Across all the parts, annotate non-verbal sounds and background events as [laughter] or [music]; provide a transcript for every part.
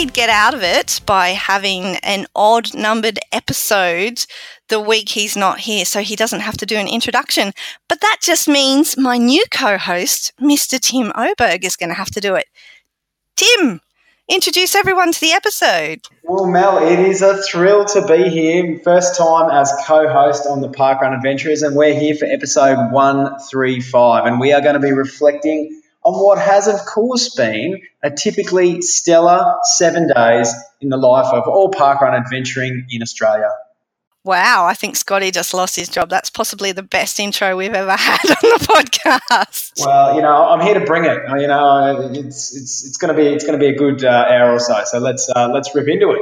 He'd get out of it by having an odd numbered episode the week he's not here, so he doesn't have to do an introduction. But that just means my new co host, Mr. Tim Oberg, is going to have to do it. Tim, introduce everyone to the episode. Well, Mel, it is a thrill to be here. First time as co host on the Parkrun Adventures, and we're here for episode 135. And we are going to be reflecting on what has, of course, been a typically stellar seven days in the life of all parkrun adventuring in Australia. Wow, I think Scotty just lost his job. That's possibly the best intro we've ever [laughs] had on the podcast. Well, you know, I'm here to bring it. You know, it's it's it's going to be it's going to be a good uh, hour or so. So let's uh, let's rip into it.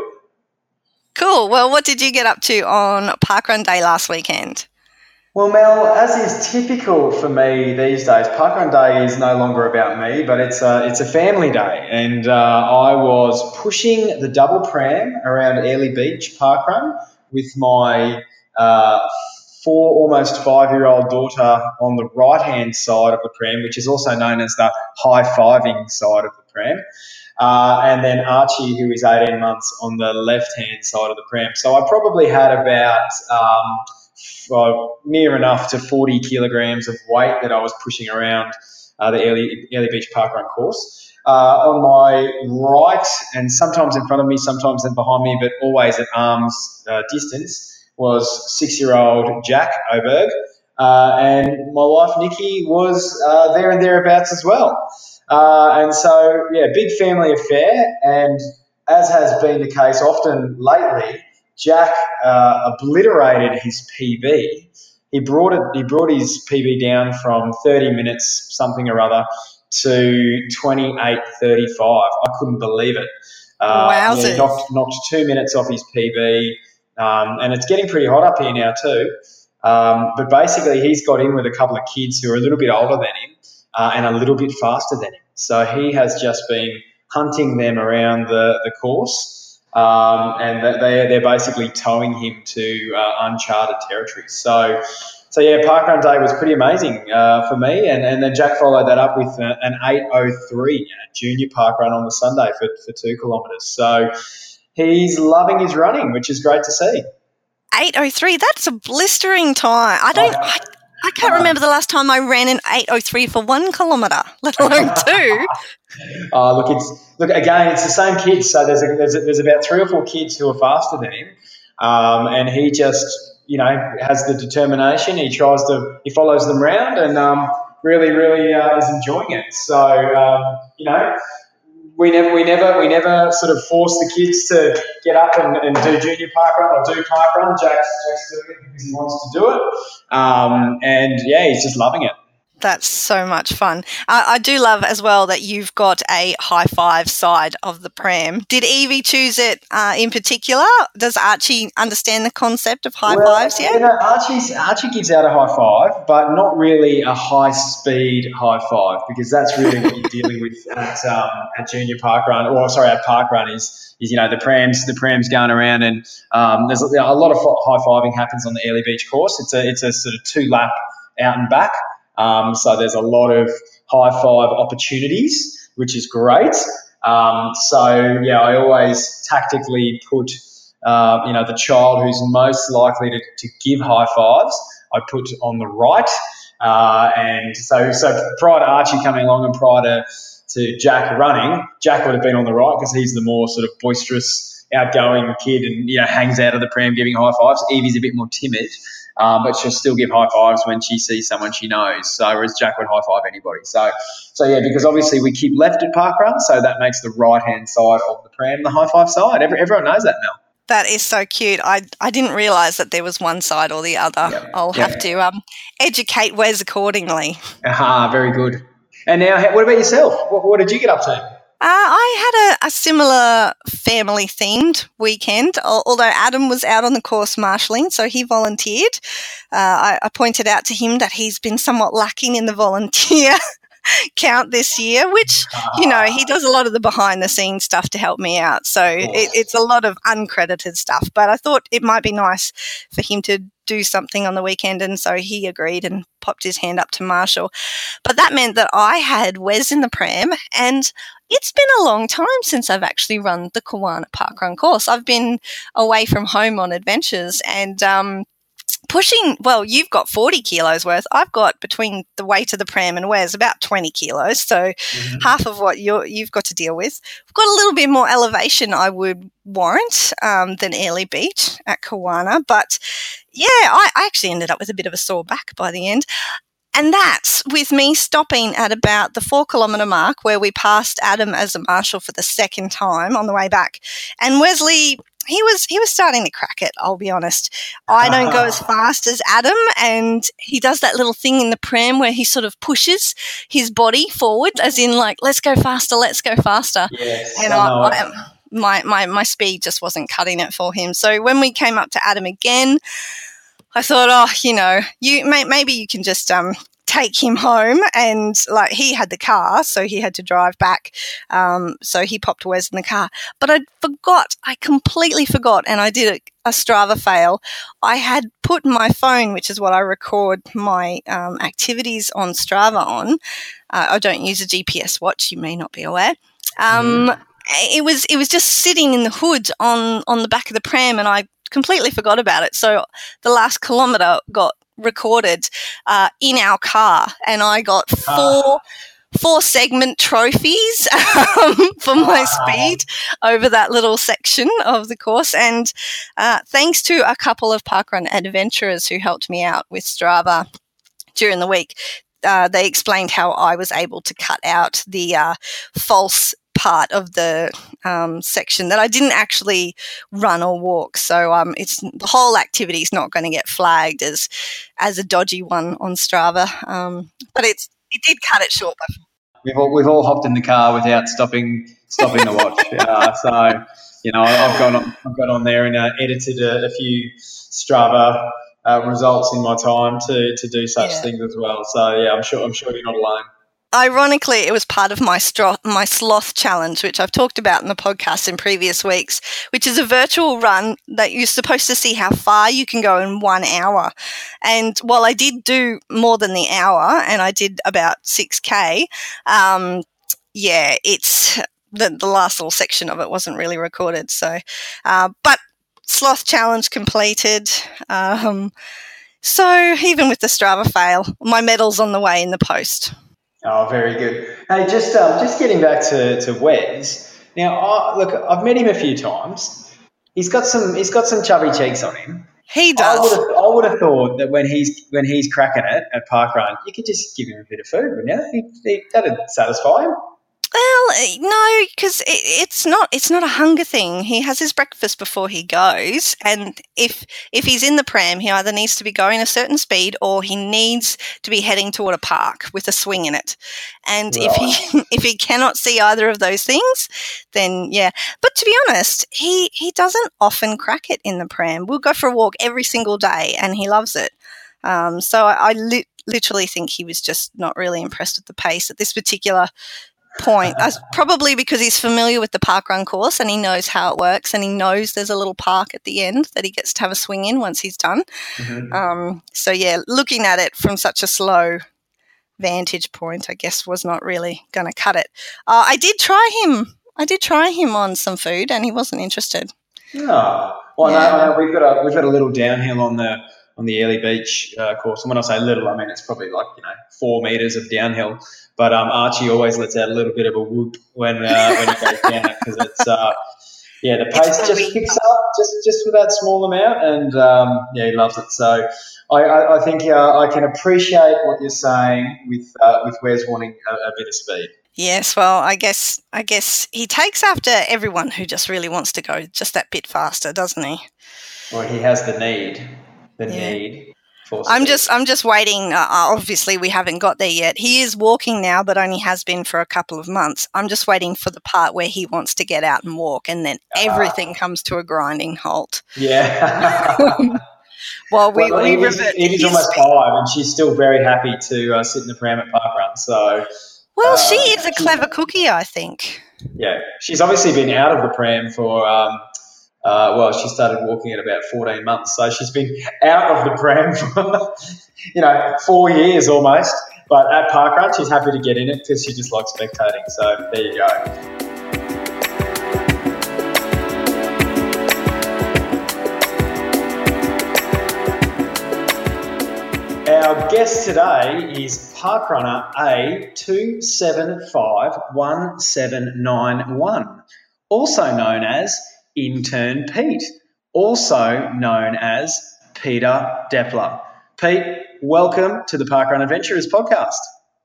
Cool. Well, what did you get up to on Parkrun Day last weekend? Well, Mel, as is typical for me these days, Parkrun Day is no longer about me, but it's a, it's a family day. And uh, I was pushing the double pram around Airlie Beach Parkrun with my uh, four, almost five year old daughter on the right hand side of the pram, which is also known as the high fiving side of the pram. Uh, and then Archie, who is 18 months, on the left hand side of the pram. So I probably had about. Um, uh, near enough to 40 kilograms of weight that I was pushing around uh, the early, Airlie Beach Parkrun course. Uh, on my right, and sometimes in front of me, sometimes in behind me, but always at arm's uh, distance, was six year old Jack Oberg. Uh, and my wife Nikki was uh, there and thereabouts as well. and so, yeah, big family affair. And as has been the case often lately, Jack uh, obliterated his PB. He brought it. He brought his PB down from 30 minutes something or other to 28:35. I couldn't believe it. Uh, yeah, knocked, knocked two minutes off his PB, um, and it's getting pretty hot up here now too. Um, but basically, he's got in with a couple of kids who are a little bit older than him uh, and a little bit faster than him. So he has just been hunting them around the, the course um, and they, they're basically towing him to uh, uncharted territories. So, so yeah, Parkrun Day was pretty amazing uh, for me, and, and then Jack followed that up with an 8:03 junior parkrun on the Sunday for, for two kilometres. So he's loving his running, which is great to see. 8:03, that's a blistering time. I don't. I, I can't remember the last time I ran an 803 for one kilometre, let alone [laughs] two. uh, look, it's look again. It's the same kids. So there's a, there's, a, there's about three or four kids who are faster than him, um, and he just you know has the determination. He tries to he follows them around and um, really really uh, is enjoying it. So um, you know we never, we never, we never sort of force the kids to get up and, and do junior park run or do park run. Jack's, Jack's doing it because he wants to do it, um, and yeah, he's just loving it. That's so much fun. Uh, I do love as well that you've got a high five side of the pram. Did Evie choose it uh, in particular? Does Archie understand the concept of high well, fives yet? You know, Archie's, Archie gives out a high five, but not really a high speed high five because that's really what you're dealing with [laughs] at, um, at junior park run, or sorry, at park run is is you know the prams the prams going around and um, there's a, a lot of high fiving happens on the Airlie Beach course. It's a it's a sort of two lap out and back. Um, so there's a lot of high five opportunities, which is great. Um, so yeah, I always tactically put uh, you know the child who's most likely to, to give high fives, I put on the right. Uh, and so so prior to Archie coming along and prior to to Jack running, Jack would have been on the right because he's the more sort of boisterous, outgoing kid and you know hangs out of the pram giving high fives. Evie's a bit more timid um, but she'll still give high fives when she sees someone she knows. So whereas Jack would high five anybody. So so yeah, because obviously we keep left at park run, so that makes the right hand side of the pram the high five side. Every, everyone knows that now. That is so cute. I, I didn't realise that there was one side or the other. Yeah. I'll yeah. have to um, educate Wes accordingly. Aha, very good. And now, what about yourself? What, what did you get up to? Uh, I had a, a similar family themed weekend, although Adam was out on the course marshalling, so he volunteered. Uh, I, I, pointed out to him that he's been somewhat lacking in the volunteer [laughs] count this year, which, you know, he does a lot of the behind the scenes stuff to help me out. So it, it's a lot of uncredited stuff, but I thought it might be nice for him to do something on the weekend, and so he agreed and popped his hand up to marshal. But that meant that I had Wes in the pram, and it's been a long time since I've actually run the Kawana Park Run course. I've been away from home on adventures, and um, pushing well you've got 40 kilos worth. I've got between the weight of the pram and Wes about 20 kilos. So mm-hmm. half of what you you've got to deal with. I've got a little bit more elevation i would warrant um, than Airlie Beach at Kawana but yeah I, I actually ended up with a bit of a sore back by the end. And that's with me stopping at about the four kilometre mark where we passed Adam as a marshal for the second time on the way back. And Wesley he was he was starting to crack it. I'll be honest. I don't go as fast as Adam, and he does that little thing in the pram where he sort of pushes his body forward, as in like, "Let's go faster, let's go faster." Yes, and I, I, my my my speed just wasn't cutting it for him. So when we came up to Adam again. I thought, oh, you know, you may, maybe you can just um, take him home and like he had the car so he had to drive back um, so he popped Wes in the car. But I forgot I completely forgot and I did a, a Strava fail. I had put my phone which is what I record my um, activities on Strava on uh, I don't use a GPS watch you may not be aware. Um, mm. it was it was just sitting in the hood on on the back of the pram and I completely forgot about it. So the last kilometer got recorded uh, in our car, and I got ah. four. Four segment trophies [laughs] um, for my speed over that little section of the course. And uh, thanks to a couple of parkrun adventurers who helped me out with Strava during the week, uh, they explained how I was able to cut out the uh, false part of the um, section that I didn't actually run or walk. So um, it's the whole activity is not going to get flagged as as a dodgy one on Strava. Um, but it's it did cut it short. We've all, we've all hopped in the car without stopping stopping the watch. [laughs] uh, so you know I've gone on, I've got on there and uh, edited a, a few Strava. Uh, results in my time to, to do such yeah. things as well. So yeah, I'm sure I'm sure you're not alone ironically, it was part of my stro- my sloth challenge, which I've talked about in the podcast in previous weeks, which is a virtual run that you're supposed to see how far you can go in one hour. And while I did do more than the hour, and I did about six k, um, yeah, it's the, the last little section of it wasn't really recorded. So, uh, but sloth challenge completed. Um, so even with the Strava fail, my medal's on the way in the post. Oh, very good. Hey, just um, just getting back to, to Wes. Now, I, look, I've met him a few times. He's got some he's got some chubby cheeks on him. He does. I would, have, I would have thought that when he's when he's cracking it at Park Run, you could just give him a bit of food, wouldn't you? He, he, that'd satisfy him. Well, eh, no, because it, it's not. It's not a hunger thing. He has his breakfast before he goes, and if if he's in the pram, he either needs to be going a certain speed or he needs to be heading toward a park with a swing in it. And right. if he [laughs] if he cannot see either of those things, then yeah. But to be honest, he he doesn't often crack it in the pram. We'll go for a walk every single day, and he loves it. Um, so I, I li- literally think he was just not really impressed with the pace at this particular point. That's probably because he's familiar with the park run course and he knows how it works and he knows there's a little park at the end that he gets to have a swing in once he's done. Mm-hmm. Um, so, yeah, looking at it from such a slow vantage point, I guess, was not really going to cut it. Uh, I did try him. I did try him on some food and he wasn't interested. Oh, well, yeah. no, no, we've got a we've got a little downhill on the on the Airlie Beach uh, course. And when I say little, I mean it's probably like you know four meters of downhill. But um, Archie always lets out a little bit of a whoop when uh, when he goes down because it's uh, yeah the pace just picks up just just for that small amount and um, yeah he loves it. So I, I, I think uh, I can appreciate what you're saying with uh, with Wes wanting a, a bit of speed. Yes, well, I guess I guess he takes after everyone who just really wants to go just that bit faster, doesn't he? Well, he has the need, the yeah. need I'm just I'm just waiting. Uh, uh, obviously, we haven't got there yet. He is walking now, but only has been for a couple of months. I'm just waiting for the part where he wants to get out and walk, and then uh, everything comes to a grinding halt. Yeah. [laughs] [laughs] well, we, well, we Evie's, almost five, and she's still very happy to uh, sit in the pram at park run. So. Well, she uh, is a clever cookie, I think. Yeah, she's obviously been out of the pram for um, Uh, well, she started walking at about 14 months, so she's been out of the pram [laughs] for, you know, four years almost. But at Parkrun, she's happy to get in it because she just likes spectating. So there you go. Our guest today is Parkrunner A2751791, also known as Intern Pete, also known as Peter Depler. Pete, welcome to the Parkrun Adventurers podcast.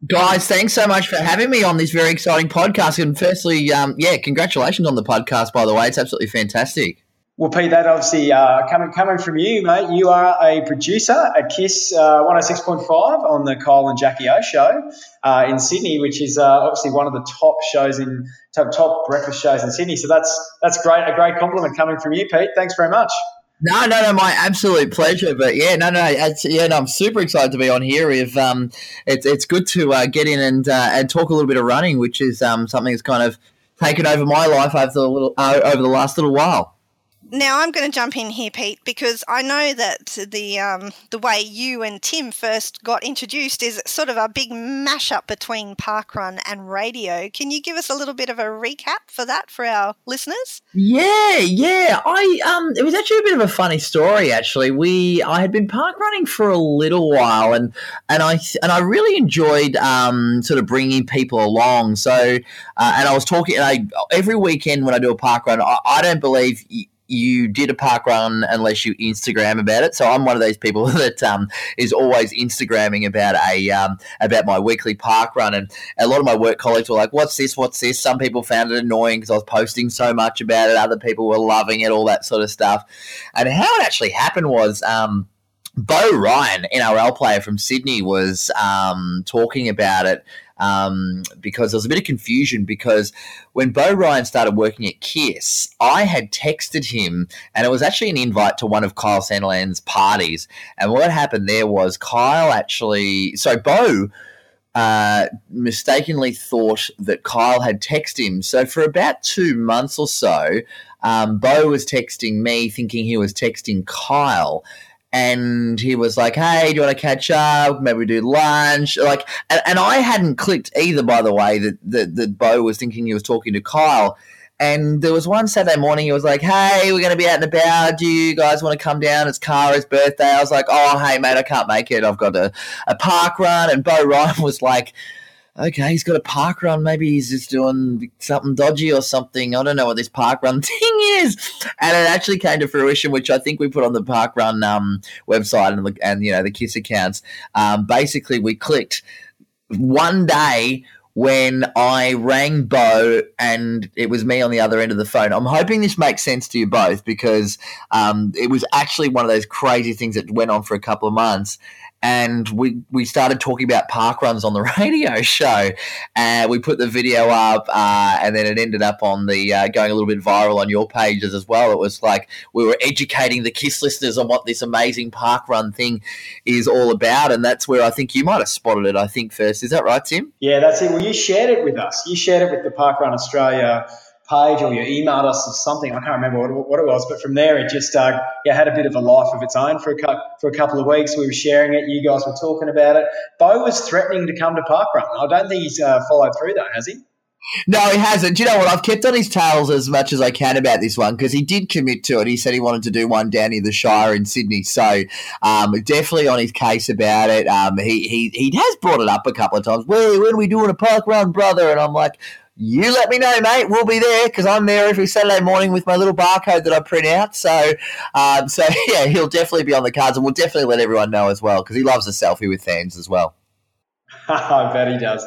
Guys, thanks so much for having me on this very exciting podcast. And firstly, um, yeah, congratulations on the podcast, by the way. It's absolutely fantastic. Well, Pete, that obviously uh, coming coming from you, mate. You are a producer at KIIS uh, 106.5 on the Kyle and Jackie O show uh, in Sydney, which is uh, obviously one of the top shows in top, top breakfast shows in Sydney. So that's that's great, a great compliment coming from you, Pete. Thanks very much. No, no, no, my absolute pleasure. But yeah, no, no, yeah, no, I'm super excited to be on here. If um, it's it's good to uh, get in and uh, and talk a little bit of running, which is um something that's kind of taken over my life over the little uh, over the last little while. Now I'm going to jump in here, Pete, because I know that the um, the way you and Tim first got introduced is sort of a big mashup between parkrun and radio. Can you give us a little bit of a recap for that for our listeners? Yeah, yeah. I um, it was actually a bit of a funny story. Actually, we I had been parkrunning for a little while, and and I and I really enjoyed um, sort of bringing people along. So, uh, and I was talking. I every weekend when I do a parkrun, I, I don't believe you did a park run unless you Instagram about it. So I'm one of those people [laughs] that um, is always Instagramming about a um, about my weekly park run, and a lot of my work colleagues were like, "What's this? What's this?" Some people found it annoying because I was posting so much about it. Other people were loving it, all that sort of stuff. And how it actually happened was. Um, Beau Ryan, NRL player from Sydney, was um, talking about it um, because there was a bit of confusion because when Beau Ryan started working at KIIS, I had texted him and it was actually an invite to one of Kyle Sandilands' parties. And what happened there was Kyle actually, so Beau uh, mistakenly thought that Kyle had texted him. So for about two months or so, um, Beau was texting me thinking he was texting Kyle and he was like, "Hey, do you want to catch up? Maybe do lunch." Like, and, and I hadn't clicked either, by the way, that, that that Beau was thinking he was talking to Kyle. And there was one Saturday morning, he was like, "Hey, we're going to be out and about. Do you guys want to come down? It's Kara's birthday." I was like, "Oh, hey, mate, I can't make it. I've got a, a park run." And Beau [laughs] Ryan was like okay, he's got a park run. Maybe he's just doing something dodgy or something. I don't know what this park run [laughs] thing is. And it actually came to fruition, which I think we put on the park run um, website and, and, you know, the KIIS accounts. Um, basically, we clicked one day when I rang Beau and it was me on the other end of the phone. I'm hoping this makes sense to you both because um, it was actually one of those crazy things that went on for a couple of months and we we started talking about park runs on the [laughs] radio show. And we put the video up, uh, and then it ended up on the uh, going a little bit viral on your pages as well. It was like we were educating the KIIS listeners on what this amazing park run thing is all about, and that's where I think you might have spotted it. I think first, is that right, Tim? Yeah, that's it. Well, you shared it with us. You shared it with the Park Run Australia page or you emailed us or something. I can't remember what, what it was, but from there it just uh, yeah, had a bit of a life of its own for a, for a couple of weeks. We were sharing it. You guys were talking about it. Beau was threatening to come to Parkrun. I don't think he's uh, followed through though, has he? No, he hasn't. Do you know what? I've kept on his tails as much as I can about this one because he did commit to it. He said he wanted to do one down in the Shire in Sydney, so um, definitely on his case about it. Um, he, he he has brought it up a couple of times. Well, when are we doing a park run, brother? And I'm like, you let me know, mate. We'll be there because I'm there every Saturday morning with my little barcode that I print out. So, um, [laughs] so yeah, he'll definitely be on the cards, and we'll definitely let everyone know as well because he loves a selfie with fans as well. [laughs] I bet he does.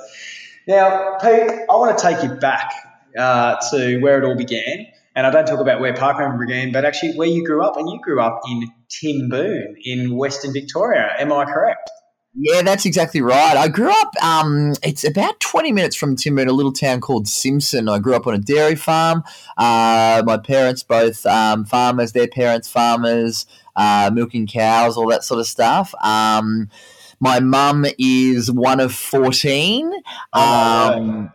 Now, Pete, I want to take you back uh, to where it all began. And I don't talk about where Parkrun began, but actually where you grew up. And you grew up in Timboon in Western Victoria. Am I correct? Yeah, that's exactly right. I grew up, um, it's about 20 minutes from Timboon in a little town called Simpson. I grew up on a dairy farm. Uh, my parents both um, farmers, their parents farmers, uh, milking cows, all that sort of stuff. Um, my mum is one of 14. Um,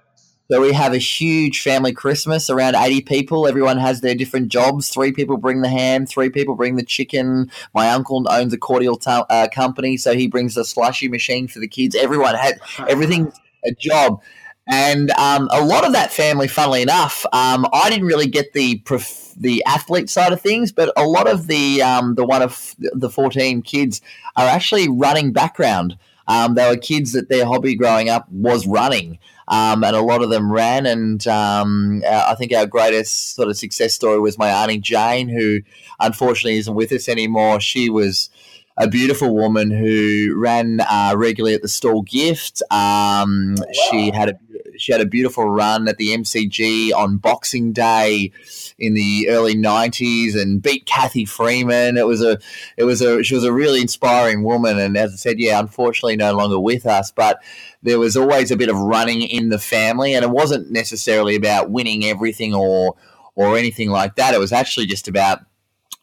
So we have a huge family Christmas, around 80 people. Everyone has their different jobs. Three people bring the ham, three people bring the chicken. My uncle owns a cordial t- uh, company, so he brings the slushy machine for the kids. Everyone had everything a job. And um, a lot of that family, funnily enough, um, I didn't really get the prof- the athlete side of things, but a lot of the um, the one of the fourteen kids are actually running background. Um, they were kids that their hobby growing up was running, um, and a lot of them ran. And um, I think our greatest sort of success story was my auntie Jane, who unfortunately isn't with us anymore. She was a beautiful woman who ran uh, regularly at the Stawell Gift. Um, wow. She had a she had a beautiful run at the MCG on Boxing Day in the early '90s and beat Cathy Freeman. It was a it was a she was a really inspiring woman. And as I said, yeah, unfortunately, no longer with us, but there was always a bit of running in the family, and it wasn't necessarily about winning everything or or anything like that. It was actually just about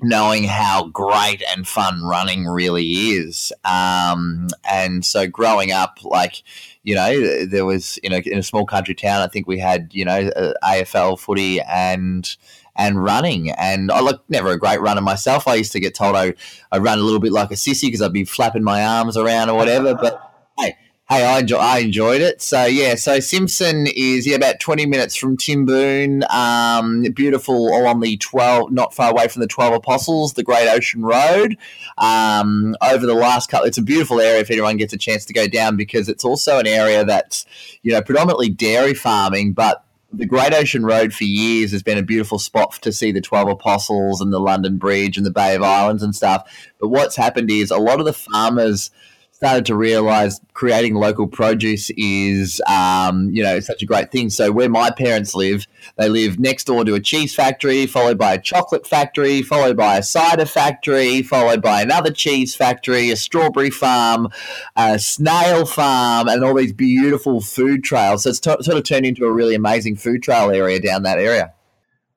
knowing how great and fun running really is. Um, and so growing up, like, you know, there was, you know, in a small country town, I think we had, you know, AFL footy and and running. And I look never a great runner myself. I used to get told I, I run a little bit like a sissy because I'd be flapping my arms around or whatever. But hey, Hey, I, enjoy, I enjoyed it. So yeah, so Simpson is yeah about twenty minutes from Timboon. Um, beautiful along the twelve, not far away from the Twelve Apostles, the Great Ocean Road. Um, over the last couple, it's a beautiful area if anyone gets a chance to go down because it's also an area that's you know predominantly dairy farming, but the Great Ocean Road for years has been a beautiful spot to see the Twelve Apostles and the London Bridge and the Bay of Islands and stuff. But what's happened is a lot of the farmers started to realize creating local produce is, um, you know, such a great thing. So where my parents live, they live next door to a cheese factory, followed by a chocolate factory, followed by a cider factory, followed by another cheese factory, a strawberry farm, a snail farm, and all these beautiful food trails. So it's t- sort of turned into a really amazing food trail area down that area.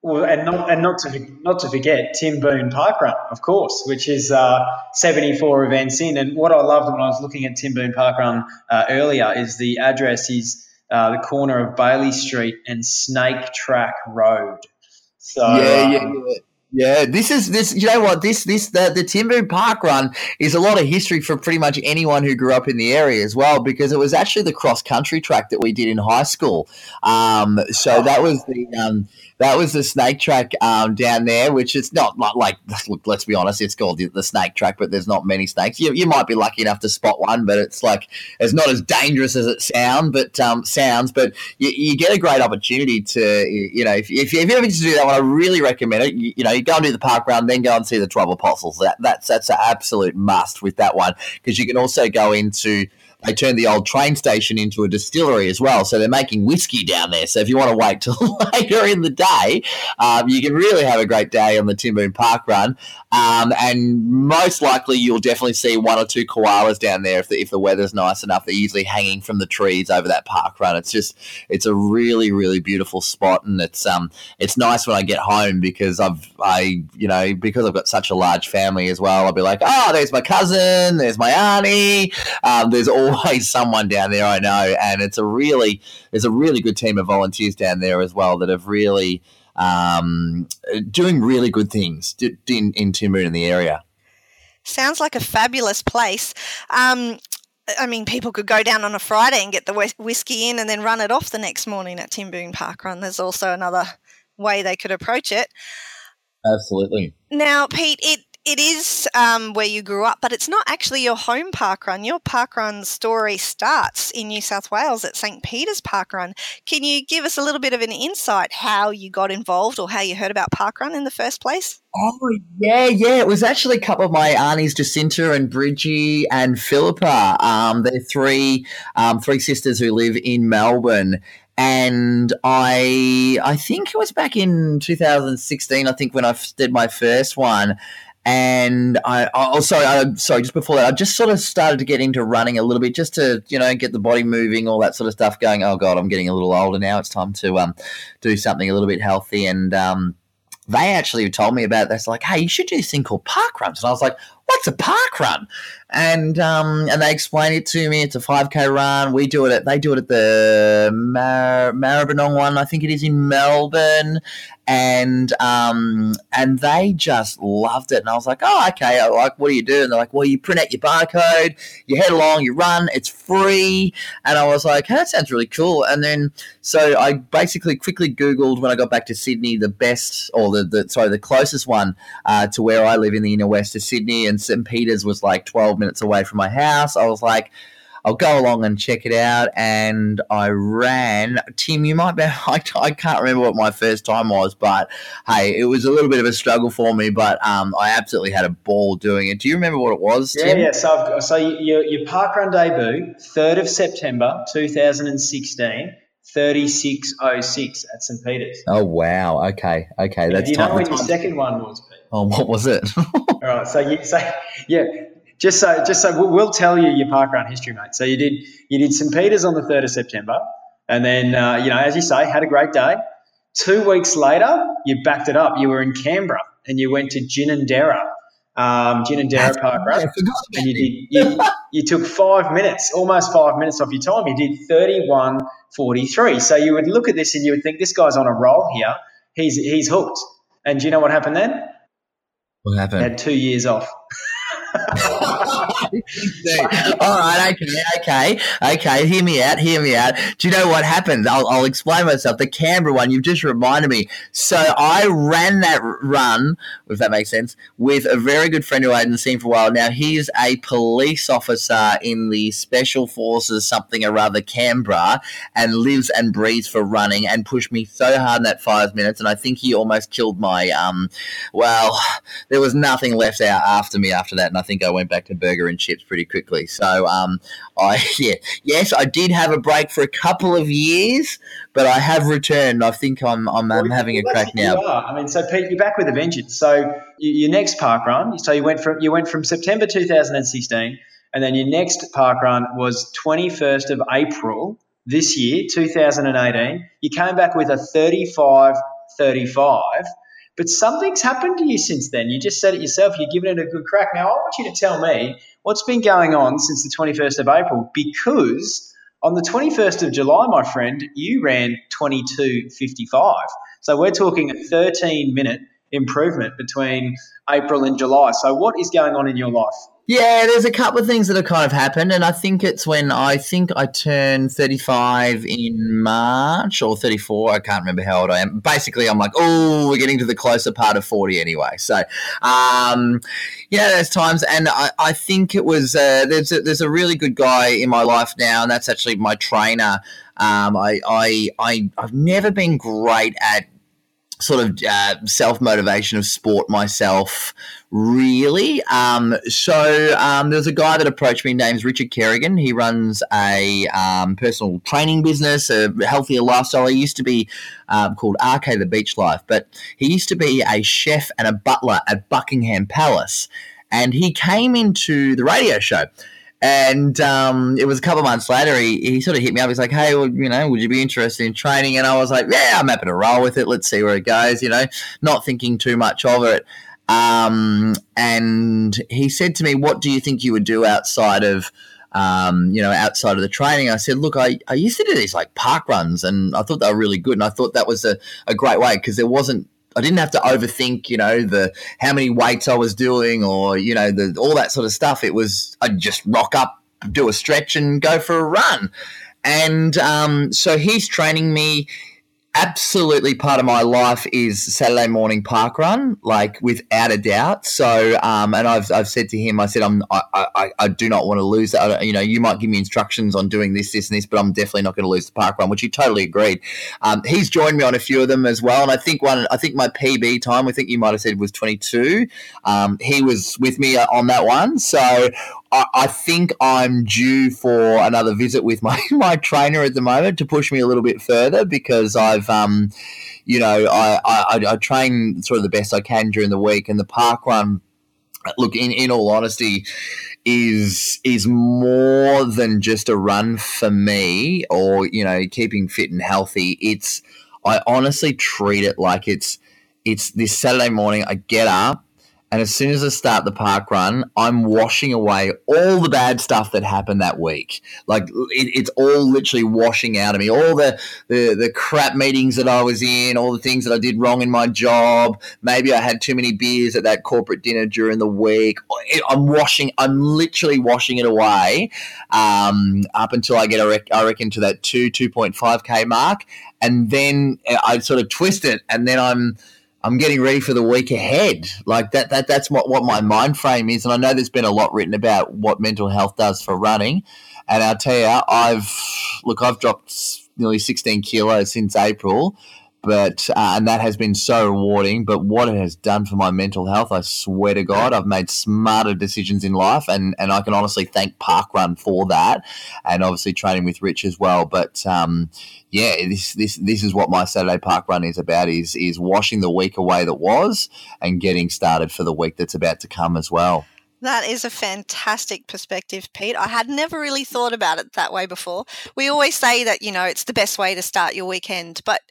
Well, and not and not to not to forget Timboon Parkrun, of course, which is uh, 74 events in. And what I loved when I was looking at Timboon Parkrun uh, earlier is the address is uh, the corner of Bailey Street and Snake Track Road. So yeah, yeah, um, yeah. Yeah, this is this. You know what? This this the the Timboon Park Run is a lot of history for pretty much anyone who grew up in the area as well, because it was actually the cross country track that we did in high school. Um, so that was the um, that was the snake track um, down there, which is not, like, look, let's be honest, it's called the, the, snake track, but there's not many snakes. You, you might be lucky enough to spot one, but it's like, it's not as dangerous as it sound, but um, sounds, but you, you, get a great opportunity to, you know, if, if, you ever get to do that one, I really recommend it. You, you, know, you go and do the park run, then go and see the Twelve Apostles. That, that's, that's an absolute must with that one, because you can also go into, they turned the old train station into a distillery as well. So they're making whiskey down there. So if you want to wait till [laughs] later in the day, um, you can really have a great day on the Timboon Park Run. Um, and most likely you'll definitely see one or two koalas down there if the, if the weather's nice enough. They're usually hanging from the trees over that park run. It's just it's a really really beautiful spot, and it's um it's nice when I get home because I've I you know because I've got such a large family as well. I'll be like, oh, there's my cousin, there's my auntie. Um, there's always [laughs] someone down there I know, and it's a really there's a really good team of volunteers down there as well that have really um, doing really good things in, in Timboon in the area. Sounds like a fabulous place. Um, I mean, people could go down on a Friday and get the whiskey in and then run it off the next morning at Timboon Park Run. There's also another way they could approach it. Absolutely. Now, Pete, it it is um, where you grew up, but it's not actually your home park run. Your park run story starts in New South Wales at St. Peter's Park Run. Can you give us a little bit of an insight how you got involved or how you heard about park run in the first place? Oh yeah, yeah. It was actually a couple of my aunties, Jacinta and Bridgie and Philippa. Um, they're three um, three sisters who live in Melbourne, and I I think it was back in 2016. I think when I did my first one, and I oh sorry I, sorry just before that I just sort of started to get into running a little bit just to you know get the body moving all that sort of stuff going oh god I'm getting a little older now. It's time to um do something a little bit healthy. And um they actually told me about this like hey you should do this thing called park runs. And I was like what's a park run? And um, and they explained it to me. It's a 5K run. We do it at, they do it at the Mar- Maribyrnong one, I think it is in Melbourne and um, and they just loved it. And I was like, oh, okay. I like, what do you do? And they're like, well, you print out your barcode, you head along, you run, it's free. And I was like, hey, that sounds really cool. And then so I basically quickly Googled when I got back to Sydney the best or the, the sorry the closest one uh, to where I live in the inner west of Sydney, and St Peter's was like twelve minutes away from my house. I was like I'll go along and check it out. And I ran. Tim, you might be. [laughs] I, I can't remember what my first time was, but hey, it was a little bit of a struggle for me. But um, I absolutely had a ball doing it. Do you remember what it was? Yeah, Tim? yeah. Yeah so, I've, so your your parkrun debut, third of September, two thousand and sixteen. 3606 at St. Peter's. Oh wow! Okay, okay, that's. Do you know when your second one was, Pete? Oh, what was it? [laughs] All right, so you so yeah, just so just so we'll, we'll tell you your parkrun history, mate. So you did you did St Peter's on the third of September, and then uh, you know as you say, had a great day. Two weeks later, you backed it up. You were in Canberra and you went to Ginninderra, um, Ginninderra Park Run, and you did you, you took five minutes, almost five minutes off your time. You did thirty one forty three. So you would look at this and you would think this guy's on a roll here. He's he's hooked. And do you know what happened then? What He happened? had two years off. [laughs] All right, okay, okay, okay. Hear me out. Hear me out. Do you know what happened? I'll, I'll explain myself. The Canberra one, you've just reminded me. So I ran that run, if that makes sense, with a very good friend who I hadn't seen for a while. Now he's a police officer in the Special Forces, something or other, Canberra, and lives and breathes for running, and pushed me so hard in that five minutes, and I think he almost killed my um. Well, there was nothing left out after me after that, and I think I went back to burger and chips pretty quickly. So, um, I [laughs] yeah, yes, I did have a break for a couple of years, but I have returned. I think I'm I'm, I'm having a crack now. I mean, so Pete, you're back with a vengeance. So you, your next park run, so you went from you went from September 2016, and then your next park run was 21st of April this year, 2018. You came back with a 35 35. But something's happened to you since then. You just said it yourself. You're giving it a good crack. Now, I want you to tell me what's been going on since the 21st of April because on the 21st of July, my friend, you ran 22.55. So we're talking a 13 minute improvement between April and July. So, what is going on in your life? Yeah, there's a couple of things that have kind of happened, and I think it's when I think I turned 35 in March or 34. I can't remember how old I am. Basically, I'm like, oh, we're getting to the closer part of 40 anyway. So, um, yeah, there's times, and I, I think it was uh, there's a, there's a really good guy in my life now, and that's actually my trainer. Um, I, I I I've never been great at sort of uh, self motivation of sport myself, really. Um, so um, there was a guy that approached me, named Richard Kerrigan. He runs a um, personal training business, a healthier lifestyle. He used to be um, called RK the Beach Life, but he used to be a chef and a butler at Buckingham Palace. And he came into the radio show. And um, it was a couple months later, he, he sort of hit me up. He's like, hey, well, you know, would you be interested in training? And I was like, yeah, I'm happy to roll with it. Let's see where it goes, you know, not thinking too much of it. Um, and he said to me, what do you think you would do outside of, um, you know, outside of the training? I said, look, I, I used to do these like park runs and I thought they were really good. And I thought that was a, a great way because there wasn't I didn't have to overthink, you know, the how many weights I was doing or you know the all that sort of stuff. It was I'd just rock up, do a stretch, and go for a run. And um, so he's training me. Absolutely, part of my life is Saturday morning park run, like without a doubt. So, um, and I've, I've said to him, I said, I'm, I, I, I do not want to lose that. You know, you might give me instructions on doing this, this, and this, but I'm definitely not going to lose the park run, which he totally agreed. Um, he's joined me on a few of them as well, and I think one, I think my PB time, I think you might have said was 22. Um, he was with me on that one, so I, think I'm due for another visit with my [laughs] my trainer at the moment to push me a little bit further because I've um, you know, I, I, I train sort of the best I can during the week, and the park run. Look, in, in all honesty, is is more than just a run for me, or you know, keeping fit and healthy. It's I honestly treat it like it's it's this Saturday morning. I get up And as soon as I start the park run, I'm washing away all the bad stuff that happened that week. Like it, it's all literally washing out of me. All the, the the crap meetings that I was in, all the things that I did wrong in my job. Maybe I had too many beers at that corporate dinner during the week. I'm washing. I'm literally washing it away um, up until I get, I reckon, to that two two point five k mark, and then I sort of twist it, and then I'm I'm getting ready for the week ahead. Like that, that that's what, what my mind frame is. And I know there's been a lot written about what mental health does for running. And I'll tell you, I've look, I've dropped nearly 16 kilos since April, but uh, and that has been so rewarding. But what it has done for my mental health, I swear to God, I've made smarter decisions in life, and and I can honestly thank Parkrun for that, and obviously training with Rich as well. But um, yeah, this this this is what my Saturday Park Run is about: is is washing the week away that was, and getting started for the week that's about to come as well. That is a fantastic perspective, Pete. I had never really thought about it that way before. We always say that, you know, it's the best way to start your weekend, but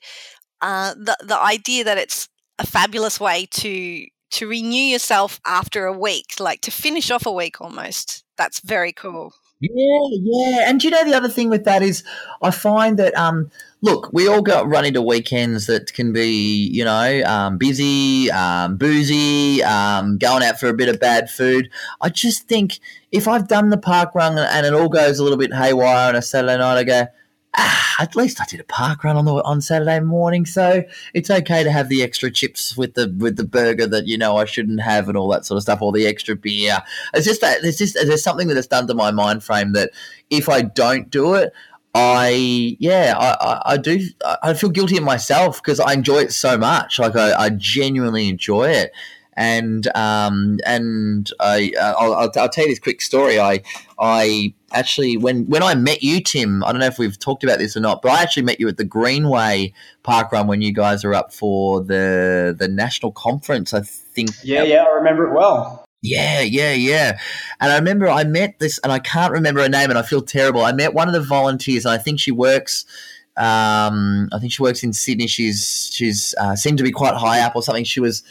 uh, the the idea that it's a fabulous way to to renew yourself after a week, like to finish off a week almost. That's very cool. Yeah, yeah. And you know the other thing with that is I find that um look, we all got run into weekends that can be, you know, um, busy, um, boozy, um, going out for a bit of bad food. I just think if I've done the park run and it all goes a little bit haywire on a Saturday night, I go, ah, at least I did a park run on the on Saturday morning, so it's okay to have the extra chips with the with the burger that you know I shouldn't have and all that sort of stuff, or the extra beer. It's just that there's just there's something that has done to my mind frame that if I don't do it, I yeah I, I, I do I feel guilty of myself because I enjoy it so much. Like I, I genuinely enjoy it and um, and I uh, I'll, I'll, I'll, tell you this quick story. I I actually when when I met you, Tim. I don't know if we've talked about this or not, but I actually met you at the Greenway Park Run when you guys are up for the the national conference. I think. Yeah, yeah, I remember it well. Yeah, yeah, yeah. And I remember I met this, and I can't remember her name, and I feel terrible. I met one of the volunteers, and I think she works. Um, I think she works in Sydney. She's she's uh, seemed to be quite high up or something. She was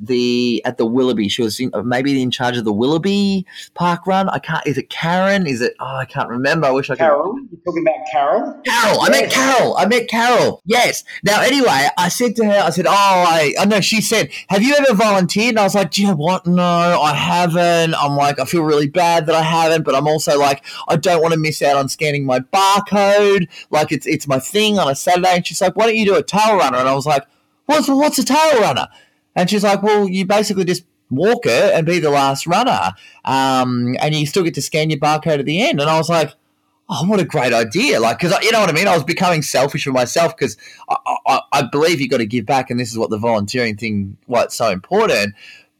the at the Willoughby. She was in, maybe in charge of the Willoughby Park Run. I can't. Is it Karen? Is it? Oh, I can't remember. I wish I Carol. could. You're talking about Carol. Carol. I met Carol. I met Carol. Yes. Now, anyway, I said to her, I said, "Oh, I, I know." She said, "Have you ever volunteered?" And I was like, "Do you know what? No, I haven't." I'm like, I feel really bad that I haven't, but I'm also like, I don't want to miss out on scanning my barcode. Like it's it's my thing on a Saturday. And she's like, "Why don't you do a tail runner?" And I was like, "What's what's a tail runner?" And she's like, well, you basically just walk it and be the last runner. Um, and you still get to scan your barcode at the end. And I was like, oh, what a great idea. Like, because you know what I mean? I was becoming selfish for myself because I, I, I, believe you've got to give back. And this is what the volunteering thing, why it's so important.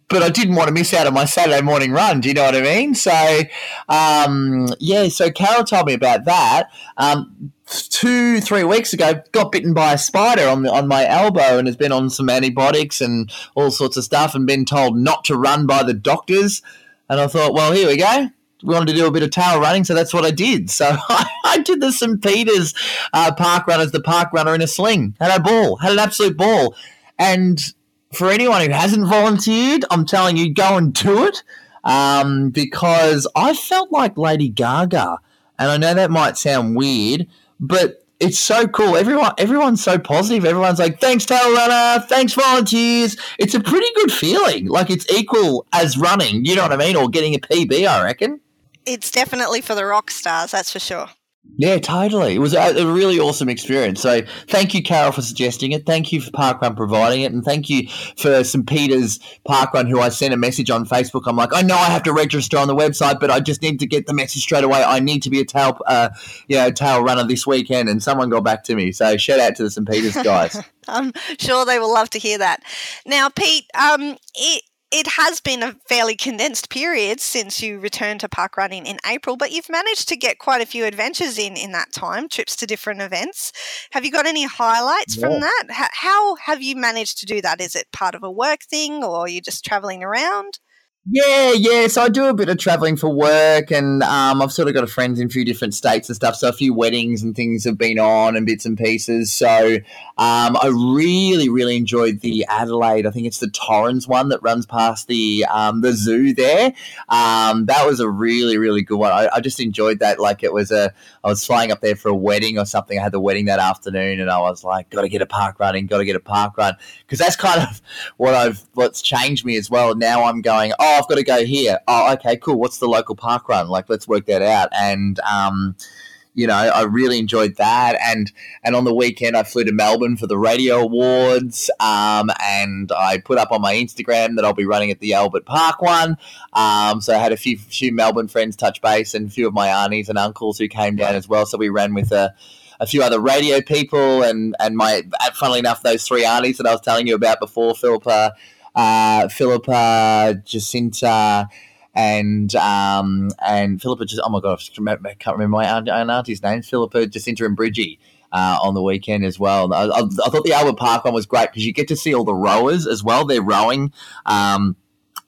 But I didn't want to miss out on my Saturday morning run. Do you know what I mean? So, um, yeah, so Carol told me about that. Um, two, three weeks ago, got bitten by a spider on the, on my elbow and has been on some antibiotics and all sorts of stuff and been told not to run by the doctors. And I thought, well, here we go. We wanted to do a bit of tail running, so that's what I did. So [laughs] I, did the St. Peter's uh, park run as the park runner in a sling. Had a ball, had an absolute ball. And for anyone who hasn't volunteered, I'm telling you, go and do it um, because I felt like Lady Gaga. And I know that might sound weird, but it's so cool. Everyone, everyone's so positive. Everyone's like, "Thanks, tail runner. Thanks, volunteers." It's a pretty good feeling. Like it's equal as running. You know what I mean, or getting a PB. I reckon. It's definitely for the rock stars. That's for sure. Yeah, totally. It was a, really awesome experience. So thank you, Carol, for suggesting it. Thank you for Parkrun providing it. And thank you for St. Peter's Parkrun, who I sent a message on Facebook. I'm like, I know I have to register on the website, but I just need to get the message straight away. I need to be a tail, uh, you know, tail runner this weekend. And someone got back to me. So shout out to the St. Peter's guys. [laughs] I'm sure they will love to hear that. Now, Pete, um, it, it has been a fairly condensed period since you returned to park running in April, but you've managed to get quite a few adventures in in that time, trips to different events. Have you got any highlights yeah. from that? How have you managed to do that? Is it part of a work thing or are you just traveling around? Yeah, yeah. So I do a bit of traveling for work, and um, I've sort of got a friends in a few different states and stuff. So a few weddings and things have been on, and bits and pieces. So um, I really, really enjoyed the Adelaide. I think it's the Torrens one that runs past the um, the zoo there. Um, that was a really, really good one. I, I just enjoyed that. Like it was a, I was flying up there for a wedding or something. I had the wedding that afternoon, and I was like, got to get a park running, got to get a park run, because that's kind of [laughs] what I've what's changed me as well. Now I'm going, oh I've got to go here. Oh, okay, cool. What's the local park run? Like, let's work that out. And, um, you know, I really enjoyed that. And and on the weekend, I flew to Melbourne for the radio awards. Um, and I put up on my Instagram that I'll be running at the Albert Park one. Um, so I had a few few Melbourne friends touch base, and a few of my aunties and uncles who came down as well. So we ran with a a few other radio people and and my funnily enough those three aunties that I was telling you about before Philippa uh, Philippa, Jacinta, and um, and Philippa. Just oh my god, I can't remember my aunt, auntie's name. Philippa, Jacinta, and Bridgie. Uh, on the weekend as well. I, I, I, thought the Albert Park one was great because you get to see all the rowers as well. They're rowing. Um,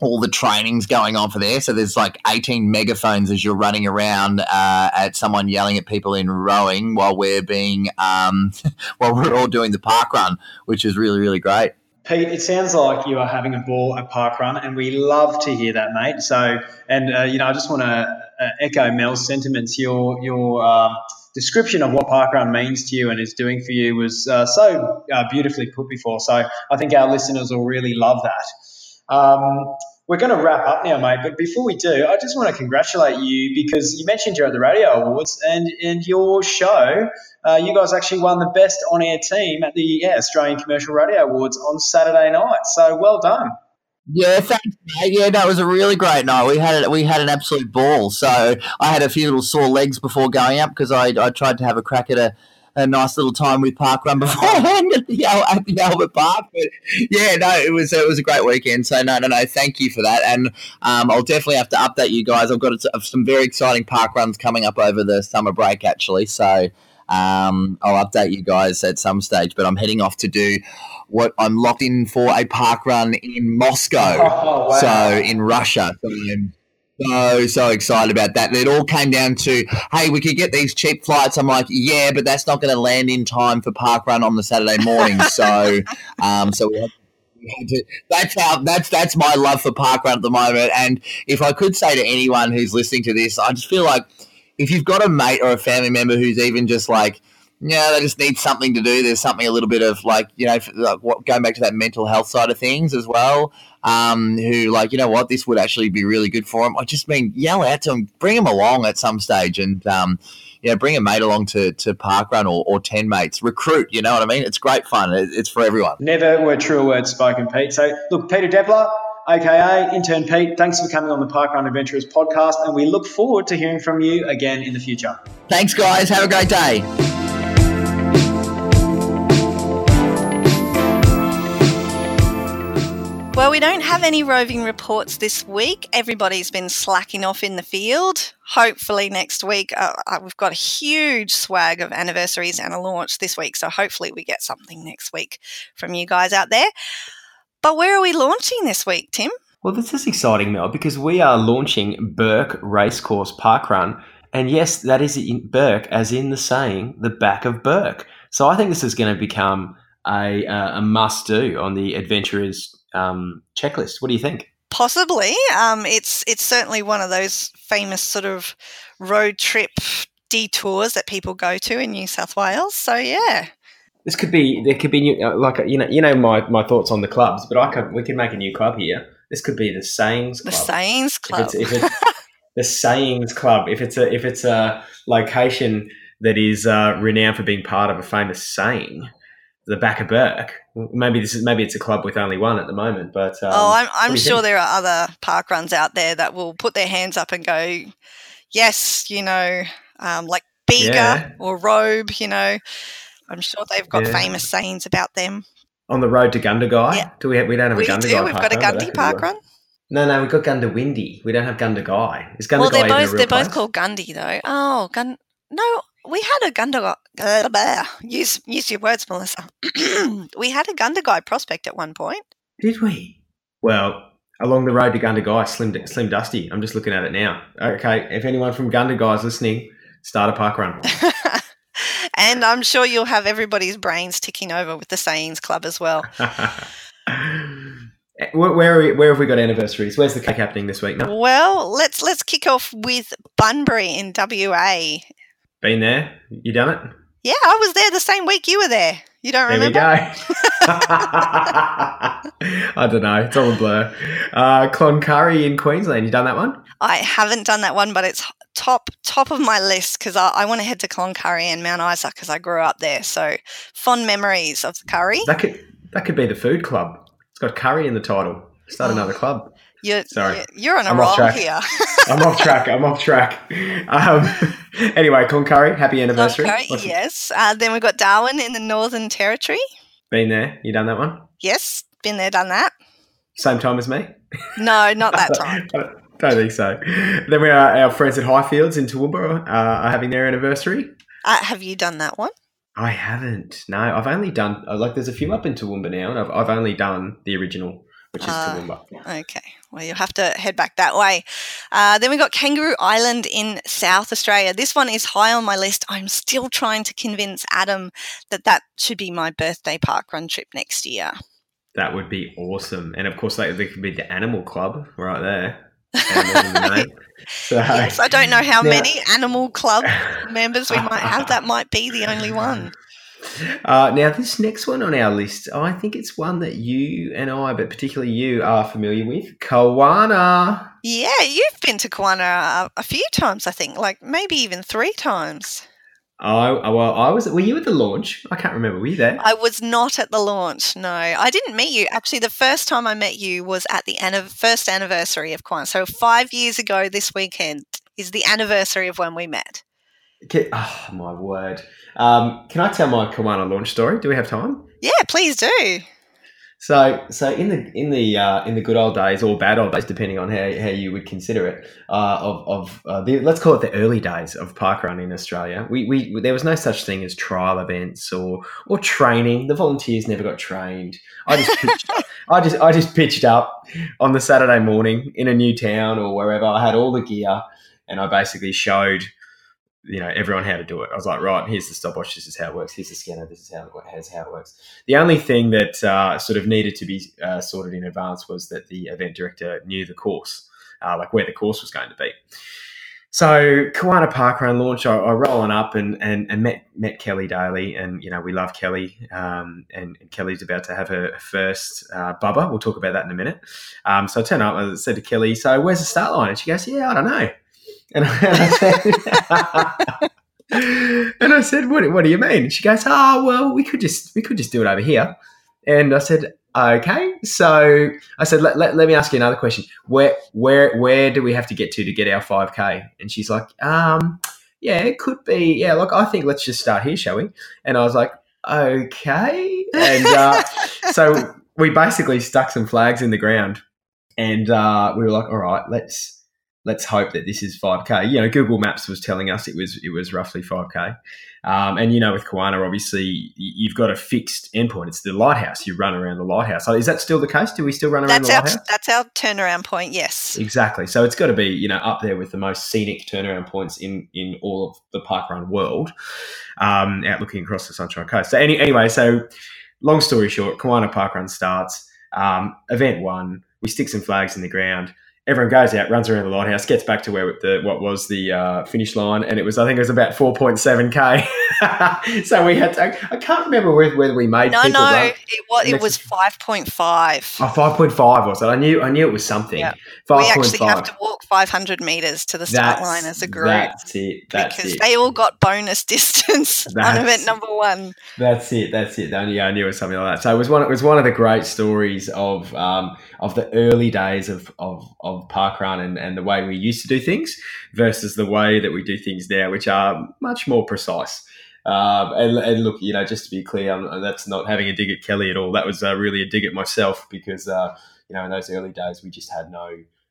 all the trainings going on for there. So there's like 18 megaphones as you're running around uh, at someone yelling at people in rowing while we're being um, [laughs] while we're all doing the park run, which is really really great. Pete, it sounds like you are having a ball at Parkrun, and we love to hear that, mate. So, and uh, you know, I just want to uh, echo Mel's sentiments. Your your um, description of what Parkrun means to you and is doing for you was uh, so uh, beautifully put before. So, I think our listeners will really love that. Um, we're going to wrap up now, mate. But before we do, I just want to congratulate you because you mentioned you're at the Radio Awards and, and your show, uh, you guys actually won the best on air team at the yeah, Australian Commercial Radio Awards on Saturday night. So well done. Yeah, thanks, mate. Yeah, that was a really great night. We had we had an absolute ball. So I had a few little sore legs before going up because I, I tried to have a crack at a a nice little time with Park Run beforehand [laughs] at the, at the Albert Park. But yeah, no, it was it was a great weekend. So no, no, no, thank you for that. And um, I'll definitely have to update you guys. I've got some very exciting park runs coming up over the summer break, actually. So. Um, I'll update you guys at some stage, but I'm heading off to do what I'm locked in for a park run in Moscow. Oh, wow. So in Russia. So I'm so so excited about that. And it all came down to, hey, we could get these cheap flights. I'm like, yeah, but that's not going to land in time for park run on the Saturday morning. [laughs] so, um, so we had to. that's how that's that's my love for park run at the moment. And if I could say to anyone who's listening to this, I just feel like if you've got a mate or a family member who's even just like yeah, they just need something to do. There's something a little bit of like, you know, like what, going back to that mental health side of things as well. Um, who like, you know what, this would actually be really good for them. I just mean, yell out to them, bring them along at some stage, and um, you know, bring a mate along to to park run or, or ten mates. Recruit, you know what I mean? It's great fun. it's for everyone. Never were truer words spoken, Pete. So look, Peter Deppeler, aka Intern Pete, thanks for coming on the Parkrun Adventurers podcast, and we look forward to hearing from you again in the future. Thanks, guys. Have a great day. Well, we don't have any roving reports this week. Everybody's been slacking off in the field. Hopefully, next week, uh, uh, we've got a huge swag of anniversaries and a launch this week. So, hopefully, we get something next week from you guys out there. But where are we launching this week, Tim? Well, this is exciting, Mel, because we are launching Bourke Racecourse Parkrun. And yes, that is in Bourke, as in the saying, the back of Bourke. So I think this is going to become a, uh, a must do on the adventurers um, checklist. What do you think? Possibly. Um, it's it's certainly one of those famous sort of road trip detours that people go to in New South Wales. So yeah. This could be there could be new, uh, like you know you know my, my thoughts on the clubs, but I could we could make a new club here. This could be the Sayings Club. The Sayings Club. If it's, if it's [laughs] the Sayings Club. If it's a if it's a location that is uh, renowned for being part of a famous saying, the back of Bourke. Maybe this is maybe it's a club with only one at the moment, but um, oh, I'm, I'm sure think? there are other park runs out there that will put their hands up and go, yes, you know, um, like Bega yeah. or Robe, you know. I'm sure they've got yeah. famous sayings about them. On the road to Gundagai, yeah. do we? Have, we don't have we a Gundagai. Do. We've got a Gundy park run. No, no, we've got Goondiwindi. We don't have Gundagai. Is Gundagai well, they're both they're place? both called Gundy though. Oh, Gun. No, we had a Gundagai. Uh, use use your words, Melissa. [clears throat] we had a Gundagai prospect at one point. Did we? Well, along the road to Gundagai, Slim Slim Dusty. I'm just looking at it now. Okay, if anyone from Gundagai is listening, start a park run. [laughs] and I'm sure you'll have everybody's brains ticking over with the Sayings Club as well. [laughs] where, where, where have we got anniversaries? Where's the cake happening this week? No? Well, let's let's kick off with Bunbury in WA. Been there? You done it? Yeah, I was there the same week you were there. You don't There we remember? go. [laughs] I don't know. It's all a blur. Uh, Cloncurry in Queensland. You done that one? I haven't done that one, but it's top top of my list because I, I want to head to Cloncurry and Mount Isa because I grew up there. So fond memories of the curry. That could that could be the food club. It's got curry in the title. Start Oh. another club. You're, Sorry. you're- on a I'm roll here. [laughs] I'm off track. I'm off track. Um, [laughs] anyway, Cloncurry, happy anniversary. Cloncurry, yes. Uh, then we've got Darwin in the Northern Territory. Been there? You done that one? Yes, been there, done that. Same time as me? No, not that [laughs] time. Don't- think so. Then we are our friends at Highfields in Toowoomba uh, are having their anniversary. Uh, have you done that one? I haven't. No, I've only done uh, like there's a few up in Toowoomba now, and I've, I've only done the original, which is Ah. Toowoomba. Okay. Well, you'll have to head back that way. Uh, then we've got Kangaroo Island in South Australia. This one is high on my list. I'm still trying to convince Adam that that should be my birthday park run trip next year. That would be awesome. And of course, like, there could be the Animal Club right there. [laughs] Animals in the name. So, Yes, I don't know how Now- many animal club [laughs] members we might have. That might be the only one. Uh, now, this next one on our list, I think it's one that you and I, but particularly you, are familiar with. Kawana. Yeah, you've been to Kawana a, a few times, I think, like maybe even three times. I well, I was. Were you at the launch? I can't remember. Were you there? I was not at the launch. No, I didn't meet you. Actually, the first time I met you was at the anni- first anniversary of Kawana. So five years ago this weekend is the anniversary of when we met. Can, oh my word! Um, can I tell my Kawana launch story? Do we have time? Yeah, please do. So, so in the in the uh, in the good old days or bad old days, depending on how, how you would consider it, uh, of of uh, the, let's call it the early days of parkrun in Australia, we, we there was no such thing as trial events or or training. The volunteers never got trained. I just pitched, [laughs] I just I just pitched up on the Saturday morning in a new town or wherever. I had all the gear, and I basically showed you know everyone how to do it. I was like, right, here's the stopwatch. This is how it works. Here's the scanner. This is how it, how it works. The only thing that uh, sort of needed to be uh, sorted in advance was that the event director knew the course, uh, like where the course was going to be. So Kawana Park Run launch, I, I roll on up and, and, and met met Kelly Daly, and you know we love Kelly, um, and, and Kelly's about to have her first uh, bubba. We'll talk about that in a minute. Um, so I turn up and I said to Kelly, "So where's the start line?" And she goes, "Yeah, I don't know." And I, said, [laughs] and I said, "What? What do you mean?" And she goes, "Oh, well, we could just we could just do it over here." And I said, "Okay." So I said, let, let, let me ask you another question. Where where where do we have to get to to get our five k?" And she's like, "Um, yeah, it could be. Yeah, look, I think let's just start here, shall we?" And I was like, "Okay." And uh, [laughs] so we basically stuck some flags in the ground, and uh, we were like, "All right, let's." Let's hope that this is 5k. You know, Google Maps was telling us it was it was roughly 5k, um, and you know, with Kawana, obviously you've got a fixed endpoint. It's the lighthouse. You run around the lighthouse. So is that still the case? Do we still run around That's the our lighthouse? that's our turnaround point. Yes. Exactly. So it's got to be, you know, up there with the most scenic turnaround points in in all of the parkrun world, um, out looking across the Sunshine Coast. So any, anyway, so long story short, Kawana Parkrun starts. Um, event one, we stick some flags in the ground. Everyone goes out, runs around the lighthouse, gets back to where the what was the uh, finish line, and it was I think it was about four point seven k. [laughs] so we had to. I can't remember whether, whether we made it. No, no, run. it was it was five point five. Oh, 5.5 was it? I knew I knew it was something. Yeah. 5.5. We actually have to walk 500 meters to the start That's- line as a group That's it. That's because it. they all got bonus [laughs] distance on event number one. That's it. That's it. I knew, I knew it was something like that. So it was one. It was one of the great stories of um, of the early days of of, of parkrun and, and the way we used to do things versus the way that we do things now, which are much more precise. Um, and, and look, you know, just to be clear, I'm, that's not having a dig at Kelly at all. That was uh, really a dig at myself because uh, you know in those early days we just had no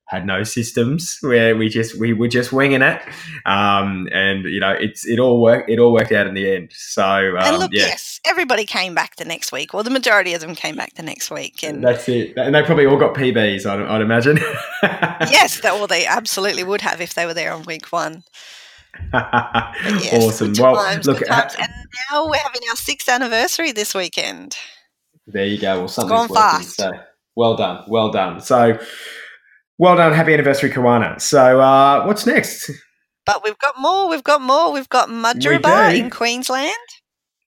had no systems where we just we were just winging it, um, and you know it's it all worked it all worked out in the end. So um, and look, yeah. yes, everybody came back the next week, well the majority of them came back the next week, and That's it, and they probably all got PBs. I'd, I'd imagine. [laughs] yes, that well, they absolutely would have if they were there on week one. [laughs] Yes, awesome. Well, times, look, times. and now we're having our sixth anniversary this weekend. There you go. Well, something's gone working. fast. So, well done. Well done. So, well done. Happy anniversary, Kawana. So, uh, what's next? But we've got more. We've got more. We've got Mudgeeraba do. in Queensland.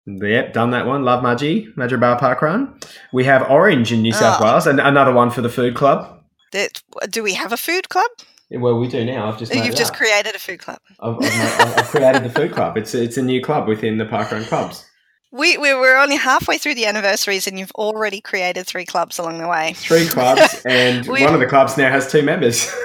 Yep, done that one. Love Mudgee, Mudgeeraba Park Run. We have Orange in New South Oh. Wales, and another one for the food club. That do we have a food club? Well, we do now. I've just made You've it just up. created a food club. I've, I've, made- I've- I've created the food club. It's it's a new club within the Park Run clubs. We, we we're only halfway through the anniversaries, and you've already created three clubs along the way. Three clubs, [laughs] and one of the clubs now has two members. [laughs]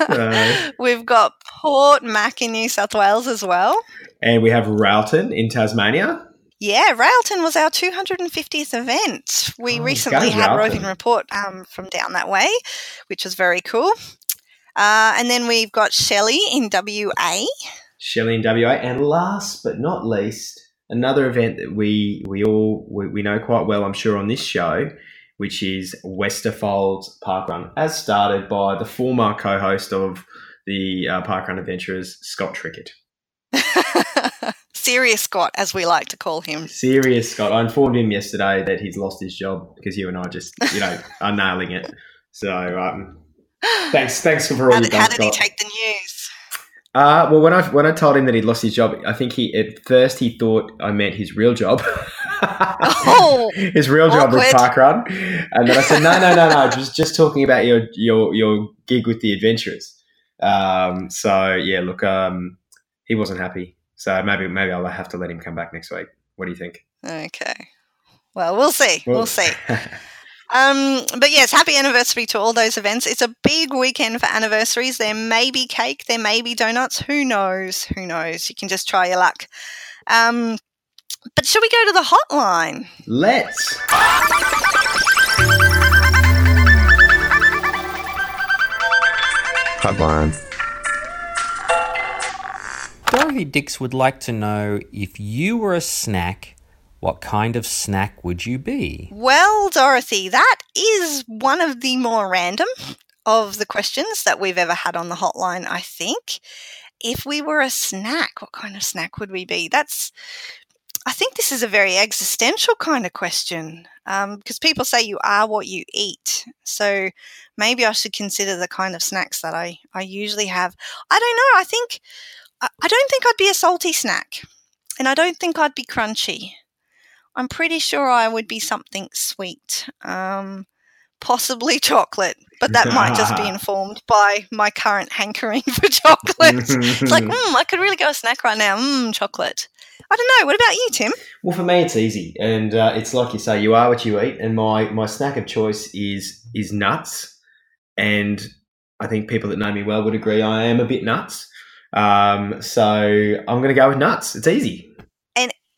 Uh, [laughs] We've got Port Mac in New South Wales as well. and we have Railton in Tasmania. Yeah, Railton was our 250th event. We Oh, recently had Railton. Roving Report um, from down that way, which was very cool. Uh, and then we've got Shelley in WA. Shelley in WA, and last but not least, another event that we we all we, we know quite well, I'm sure, on this show, which is Westerfolds Park Run, as started by the former co-host of the uh, Park Run Adventurers, Scott Trickett. [laughs] Serious Scott, as we like to call him. Serious Scott, I informed him yesterday that he's lost his job because you and I just you know [laughs] are nailing it. So um, thanks, thanks for all How you've did, how done, did he take the news? Uh, well, when I when I told him that he'd lost his job, I think he at first he thought I meant his real job. [laughs] Oh, [laughs] his real job was awkward. park run, and then I said, no, no, no, no, just just talking about your your your gig with the adventurers. Um, so yeah, look, um, he wasn't happy. So maybe maybe I'll have to let him come back next week. What do you think? Okay. Well, we'll see. Well- We'll see. [laughs] Um, but yes, happy anniversary to all those events. It's a big weekend for anniversaries. There may be cake, there may be donuts. Who knows? Who knows? You can just try your luck. Um, but should we go to the hotline? Let's. Hotline. Dorothy Dix would like to know if you were a snack, what kind of snack would you be? Well, Dorothy, that is one of the more random of the questions that we've ever had on the hotline, I think. If we were a snack, what kind of snack would we be? That's, I think this is a very existential kind of question um, because people say you are what you eat. So maybe I should consider the kind of snacks that I, I usually have. I don't know. I think, I, I don't think I'd be a salty snack and I don't think I'd be crunchy. I'm pretty sure I would be something sweet, um, possibly [laughs] chocolate, but that might just be [laughs] informed by my current hankering [laughs] for chocolate. it's like, mm, I could really go a snack right now. Mmm, chocolate. I don't know. What about you, Tim? Well, for me, it's easy, and uh, it's like you say, you are what you eat. And my my snack of choice is is nuts, and I think people that know me well would agree I am a bit nuts. Um, so I'm going to go with nuts. It's easy.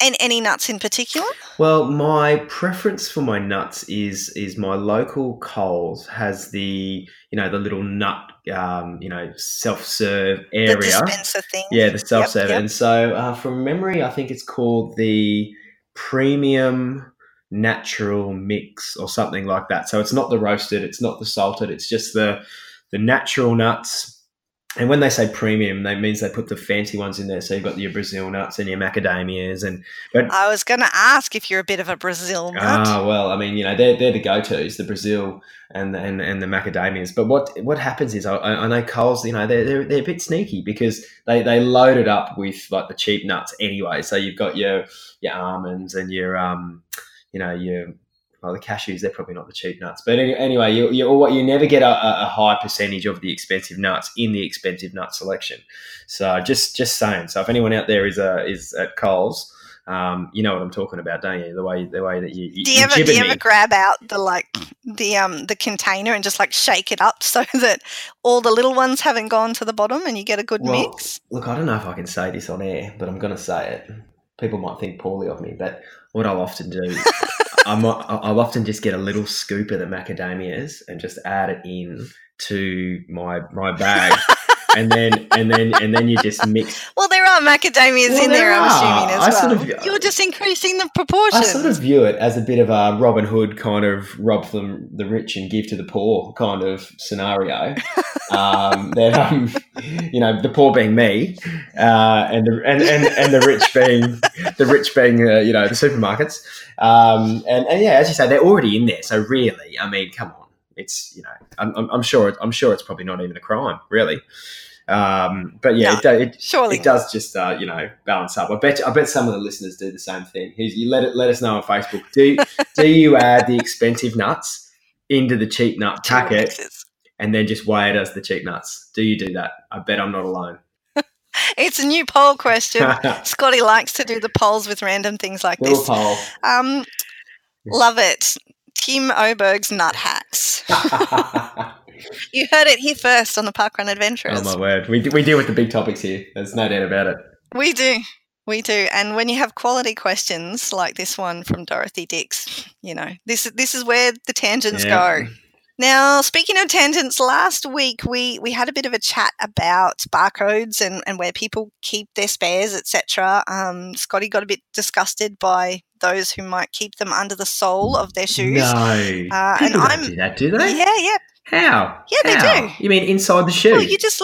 And any nuts in particular? Well, my preference for my nuts is is my local Coles has the you know the little nut um, you know self serve area The dispenser thing. Yeah, the self serve. yep. And so, uh, from memory, I think it's called the premium natural mix or something like that. So it's not the roasted, it's not the salted, it's just the the natural nuts. And when they say premium, that means they put the fancy ones in there. So you've got your Brazil nuts and your macadamias, and but I was going to ask if you're a bit of a Brazil nut. Ah, well, I mean, you know, they're, they're the go-tos, the Brazil and and, and the macadamias. But what what happens is, I, I know Coles, you know, they're, they're, they're a bit sneaky because they, they load it up with like the cheap nuts anyway. So you've got your your almonds and your um, you know, your well, the cashews. They're probably not the cheap nuts, but any, anyway, you you you never get a, a high percentage of the expensive nuts in the expensive nut selection. So just just saying. So if anyone out there is uh, is at Coles. Um, you know what I'm talking about, don't you? The way the way that you, you do you ever do you me. grab out the like the um the container and just like shake it up [laughs] so that all the little ones haven't gone to the bottom and you get a good Well, mix? Look, I don't know if I can say this on air, but I'm going to say it. People might think poorly of me, but what I'll often do, [laughs] I'm, I'll often just get a little scoop of the macadamias and just add it in to my my bag. And then and then and then you just mix. [laughs] Well, there are macadamias Well, in there, there I'm assuming as I well. sort of- You're just increasing the proportion. I sort of view it as a bit of a Robin Hood kind of rob from the rich and give to the poor kind of scenario. [laughs] um, that um, you know, the poor being me, uh, and the and, and, and the rich being the rich being uh, you know the supermarkets. Um, and, and yeah, as you say, they're already in there. So really, I mean, come on, it's you know, I'm, I'm, sure I'm sure it's probably not even a crime, really. Um, but yeah, No, it, it, it does just uh, you know balance up. I bet I bet some of the listeners do the same thing. Here's- You let it let us know on Facebook. Do [laughs] do you add the expensive nuts into the cheap nut packet and then just weigh it as the cheap nuts? Do you do that? I bet I'm not alone. [laughs] It's a new poll question. [laughs] Scotty likes to do the polls with random things like Little this. poll. Um, love it. Tim Oberg's nut hacks. [laughs] You heard it here first on the Parkrun Adventurers. Oh my word, we we deal with the big topics here. There's no doubt about it. We do. We do. And when you have quality questions like this one from Dorothy Dix, you know, this this is where the tangents Yeah. go. Now, speaking of tangents, last week we, we had a bit of a chat about barcodes and, and where people keep their spares, etc. Um, Scotty got a bit disgusted by those who might keep them under the sole of their shoes. No, Uh, and don't I'm- do that, do they? Yeah, yeah. How? Yeah, they do. You mean inside the shoe? Well, you just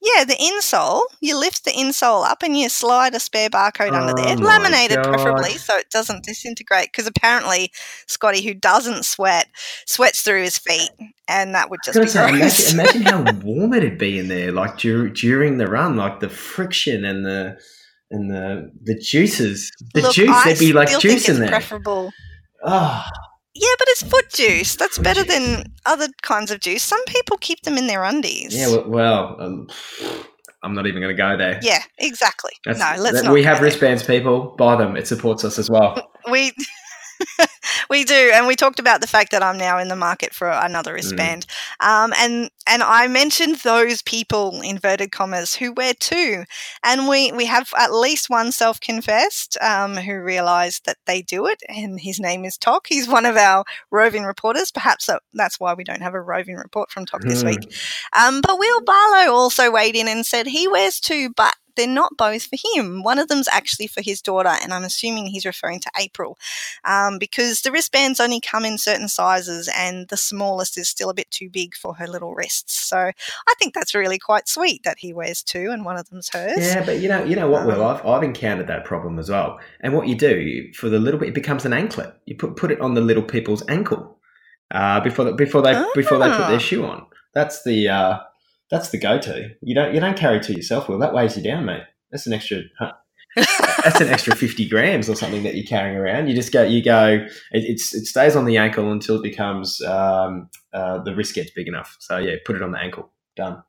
yeah, the insole. You lift the insole up and you slide a spare barcode under there, Oh laminated preferably, so it doesn't disintegrate. Because apparently, Scotty, who doesn't sweat, sweats through his feet, and that would just be say, imagine, imagine how [laughs] warm it'd be in there, like dur- during the run, like the friction and the and the the juices, the Look, juice. I There'd be like juice in there. Preferable. Oh, Yeah, but it's foot juice. That's Foot better juice. than other kinds of juice. Some people keep them in their undies. yeah. Well, well um, I'm not even going to go there. Yeah, exactly. That's- no, let's that- not. We have there. wristbands, people. Buy them. It supports us as well. We [laughs] [laughs] we do, and we talked about the fact that I'm now in the market for another Mm. wristband, um, and and I mentioned those people inverted commas who wear two, and we we have at least one self confessed um, who realised that they do it, and his name is Tok. He's one of our roving reporters. Perhaps that, that's why we don't have a roving report from Tok this Hmm. week. Um, but Will Barlow also weighed in and said he wears two, but they're not both for him. One of them's actually for his daughter, and I'm assuming he's referring to April, um, because the wristbands only come in certain sizes, and the smallest is still a bit too big for her little wrists. So I think that's really quite sweet that he wears two, and one of them's hers. Yeah, but you know, you know what, Will? I've, I've encountered that problem as well. And what you do for the little bit, it becomes an anklet. You put put it on the little people's ankle uh, before the, before they before they put Ah. their shoe on. That's the uh, that's the go to. You don't you don't carry two yourself, Will. That weighs you down, mate. That's an extra. huh, [laughs] that's an extra fifty grams or something that you're carrying around. You just go, you go. It, it's it stays on the ankle until it becomes um, uh, the wrist gets big enough. So yeah, put it on the ankle. Done.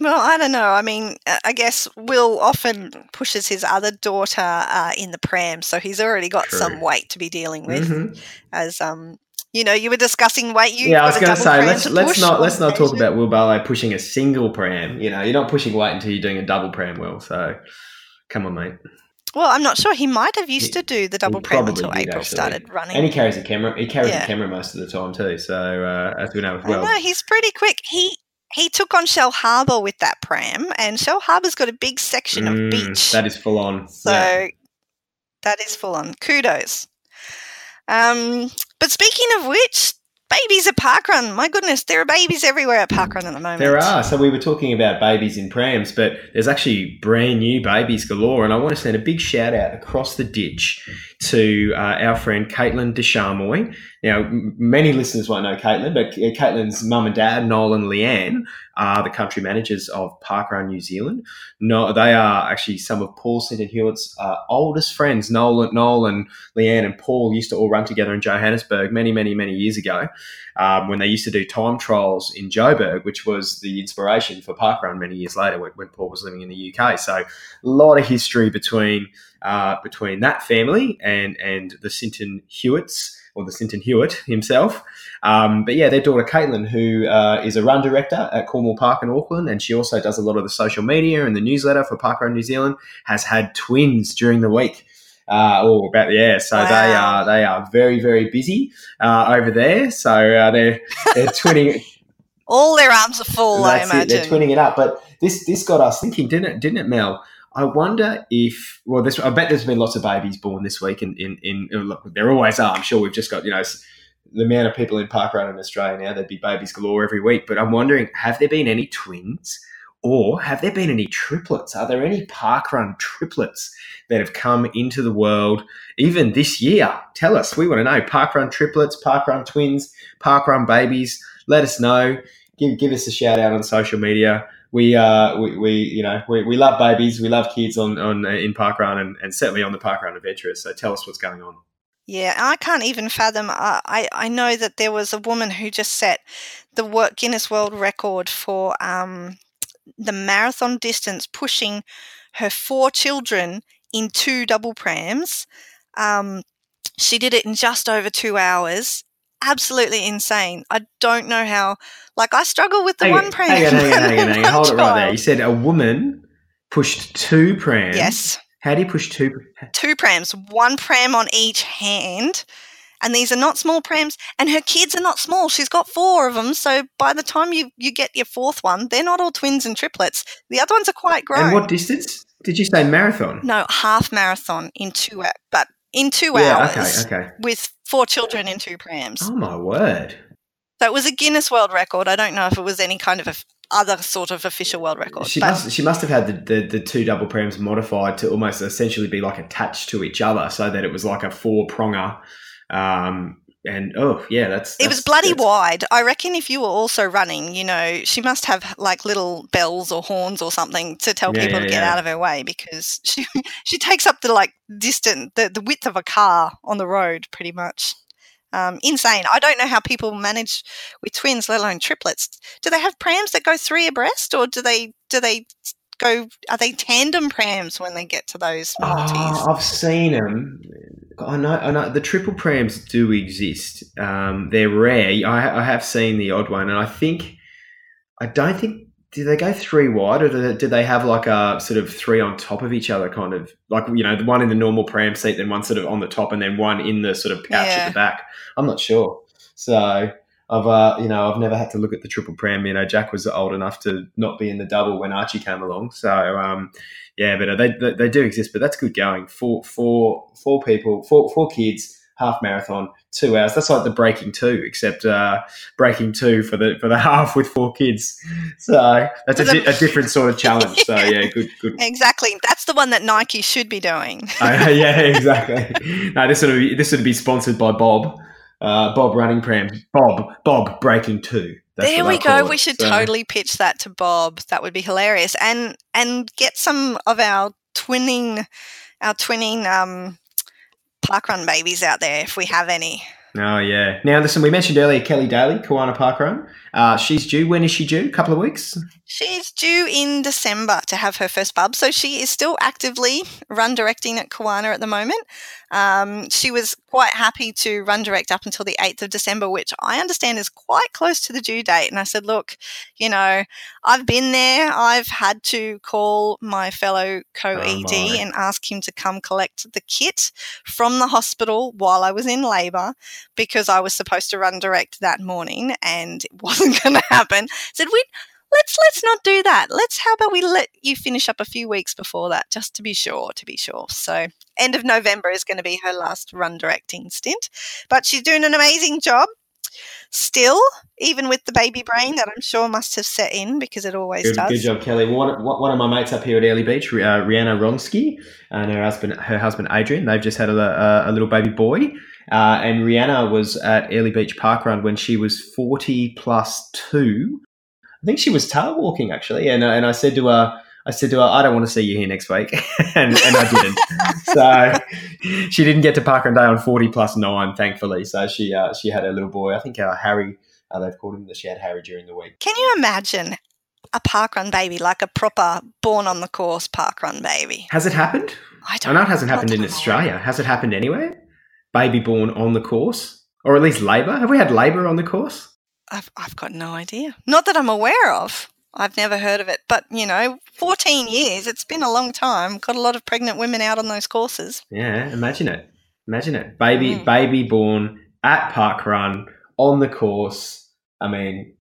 Well, I don't know. I mean, uh, I guess Will often pushes his other daughter uh, in the pram, so he's already got True. some weight to be dealing with. Mhm. As um, you know, you were discussing weight. You yeah, I was going to say let's let's not let's not talk about Will Barlow pushing a single pram. You know, you're not pushing weight until you're doing a double pram, Will. So come on, mate. Well, I'm not sure. He might have used He- to do the double pram until did, April actually. started running. And he carries a camera. He carries Yeah. a camera most of the time too. So uh, as we know as well. know he's pretty quick. He he took on Shellharbour with that pram, and Shellharbour's got a big section of Mm, beach. That is full on. So yeah. that is full on. Kudos. Um, but speaking of which, babies at Parkrun. My goodness, there are babies everywhere at Parkrun at the moment. There are. So we were talking about babies in prams, but there's actually brand new babies galore. And I want to send a big shout out across the ditch to uh, our friend Caitlin Desharmoy. Now, many listeners won't know Caitlin, but uh, Caitlin's mum and dad, Noel and Leanne, are the country managers of Parkrun New Zealand. No, they are actually some of Paul Sinton-Hewitt's uh, oldest friends. Noel, Noel and Leanne and Paul used to all run together in Johannesburg many, many, many years ago um, when they used to do time trials in Joburg, which was the inspiration for Parkrun many years later when, when Paul was living in the UK. So a lot of history between uh, between that family and and the Sinton Hewitts or the Sinton Hewitt himself. Um, but yeah, their daughter Caitlin, who uh, is a run director at Cornwall Park in Auckland, and she also does a lot of the social media and the newsletter for Parkrun New Zealand, has had twins during the week. Uh, oh, about yeah. So Wow. they are they are very very busy uh, over there. So uh, they're they're [laughs] twinning. All their arms are full, I That's it. They're twinning it up. But this this got us thinking, didn't it? Didn't it, Mel? I wonder if well, this I bet there's been lots of babies born this week. In in, in uh, look, there always are. I'm sure we've just got you know the amount of people in parkrun in Australia now. There'd be babies galore every week. But I'm wondering, have there been any twins? Or have there been any triplets? Are there any parkrun triplets that have come into the world even this year? Tell us. We want to know. Parkrun triplets, parkrun twins, parkrun babies. Let us know. Give, give us a shout out on social media. We, uh, we, we you know, we, we love babies. We love kids on, on uh, in parkrun and, and certainly on the parkrun adventurers. So tell us what's going on. Yeah, I can't even fathom. Uh, I I know that there was a woman who just set the wor- Guinness World Record for um, the marathon distance, pushing her four children in two double prams. Um, she did it in just over two hours. Absolutely insane. I don't know how. Like I struggle with the Hang one on, pram. hang on, hang on, [laughs] hang on, hang on. Hold it right there. You said a woman pushed two prams. Yes. How do you push two? two prams, one pram on each hand. And these are not small prams, and her kids are not small. She's got four of them. So by the time you, you get your fourth one, they're not all twins and triplets. The other ones are quite grown. And what distance? Did you say marathon? no, half marathon in two hours, but in two yeah, hours okay, okay. with four children in two prams. Oh my word. So it was a Guinness World Record. I don't know if it was any kind of a, other sort of official world record. She must she must have had the, the, the two double prams modified to almost essentially be like attached to each other so that it was like a four pronger. Um, and oh yeah, that's, It was bloody that's- wide. I reckon if you were also running, you know, she must have like little bells or horns or something to tell Yeah, people yeah, to get yeah. out of her way because [laughs] she she takes up the like distance the, the width of a car on the road pretty much. Um, insane. I don't know how people manage with twins, let alone triplets. Do they have prams that go three abreast, or do they do they go? Are they tandem prams when they get to those multis? Oh, I've seen them. I know, I know. The triple prams do exist. Um, they're rare. I, I have seen the odd one, and I think I don't think do they go three wide, or do they, do they have like a sort of three on top of each other, kind of like you know the one in the normal pram seat, then one sort of on the top, and then one in the sort of pouch Yeah. at the back. I'm not sure. So. I've uh, you know I've never had to look at the triple pram. You know Jack was old enough to not be in the double when Archie came along. So um, yeah, but uh, they, they they do exist. But that's good going. Four four four people, four four kids, half marathon, two hours. That's like the breaking two, except uh, breaking two for the for the [laughs] half with four kids. So that's a, di- a different sort of challenge. So yeah, [laughs] good good. Exactly. That's the one that Nike should be doing. [laughs] Uh, yeah, exactly. No, this would be this would be sponsored by Bob. Uh, Bob running pram. Bob Bob breaking two. That's there we go. it. We should So- totally pitch that to Bob. That would be hilarious, and and get some of our twinning, our twinning um, parkrun babies out there if we have any. Oh yeah. Now listen, we mentioned earlier Kelly Daly, Kawana Park Run. Uh, she's due. When is she due? A couple of weeks. She's due in December to have her first bub, so she is still actively run directing at Kawana at the moment. Um, she was quite happy to run direct up until the 8th of December, which I understand is quite close to the due date. And I said, Look, you know, I've been there. I've had to call my fellow co ED Oh, and ask him to come collect the kit from the hospital while I was in labour because I was supposed to run direct that morning and it [laughs] wasn't going to happen. said, We let's let's not do that. Let's how about we let you finish up a few weeks before that, just to be sure, to be sure. So end of November is going to be her last run directing stint, but she's doing an amazing job. Still, even with the baby brain that I'm sure must have set in because it always Good, does. good job, Kelly. One, one of my mates up here at Airlie Beach, uh, Rihanna Ronsky, and her husband, her husband Adrian, they've just had a, a, a little baby boy. Uh, and Rihanna was at Airlie Beach Park Run when she was 40 plus two. I think she was tail walking actually. And, uh, and I said to her, I said to her, I don't want to see you here next week. [laughs] and, and I didn't. so she didn't get to Park Run Day on 40 plus nine, thankfully. So she, uh, she had her little boy. I think uh, Harry, uh, they've called him that she had Harry during the week. Can you imagine a parkrun baby, like a proper born on the course parkrun baby? Has it happened? I I don't know it hasn't happened in I'm. Australia. Has it happened anywhere? Baby born on the course? Or at least labour? Have we had labour on the course? I've, I've got no idea. Not that I'm aware of. I've never heard of it. But, you know, 14 years, it's been a long time. Got a lot of pregnant women out on those courses. Yeah, imagine it. Imagine it. Baby, Mm. baby born at Park Run on the course. I mean,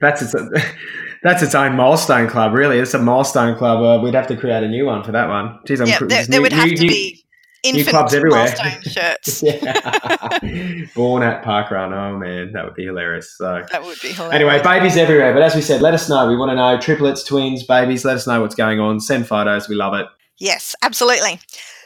that's its [laughs] that's its own milestone club. Really, it's a milestone club. Uh, we'd have to create a new one for that one. Jeez, I'm yeah, there, new- would have new- to new- be infinite clubs everywhere. shirts. [laughs] Born at Park Run. Oh man, that would be hilarious. So. That would be hilarious. Anyway, babies everywhere. But as we said, let us know. We want to know triplets, twins, babies. Let us know what's going on. Send photos. We love it. Yes, absolutely.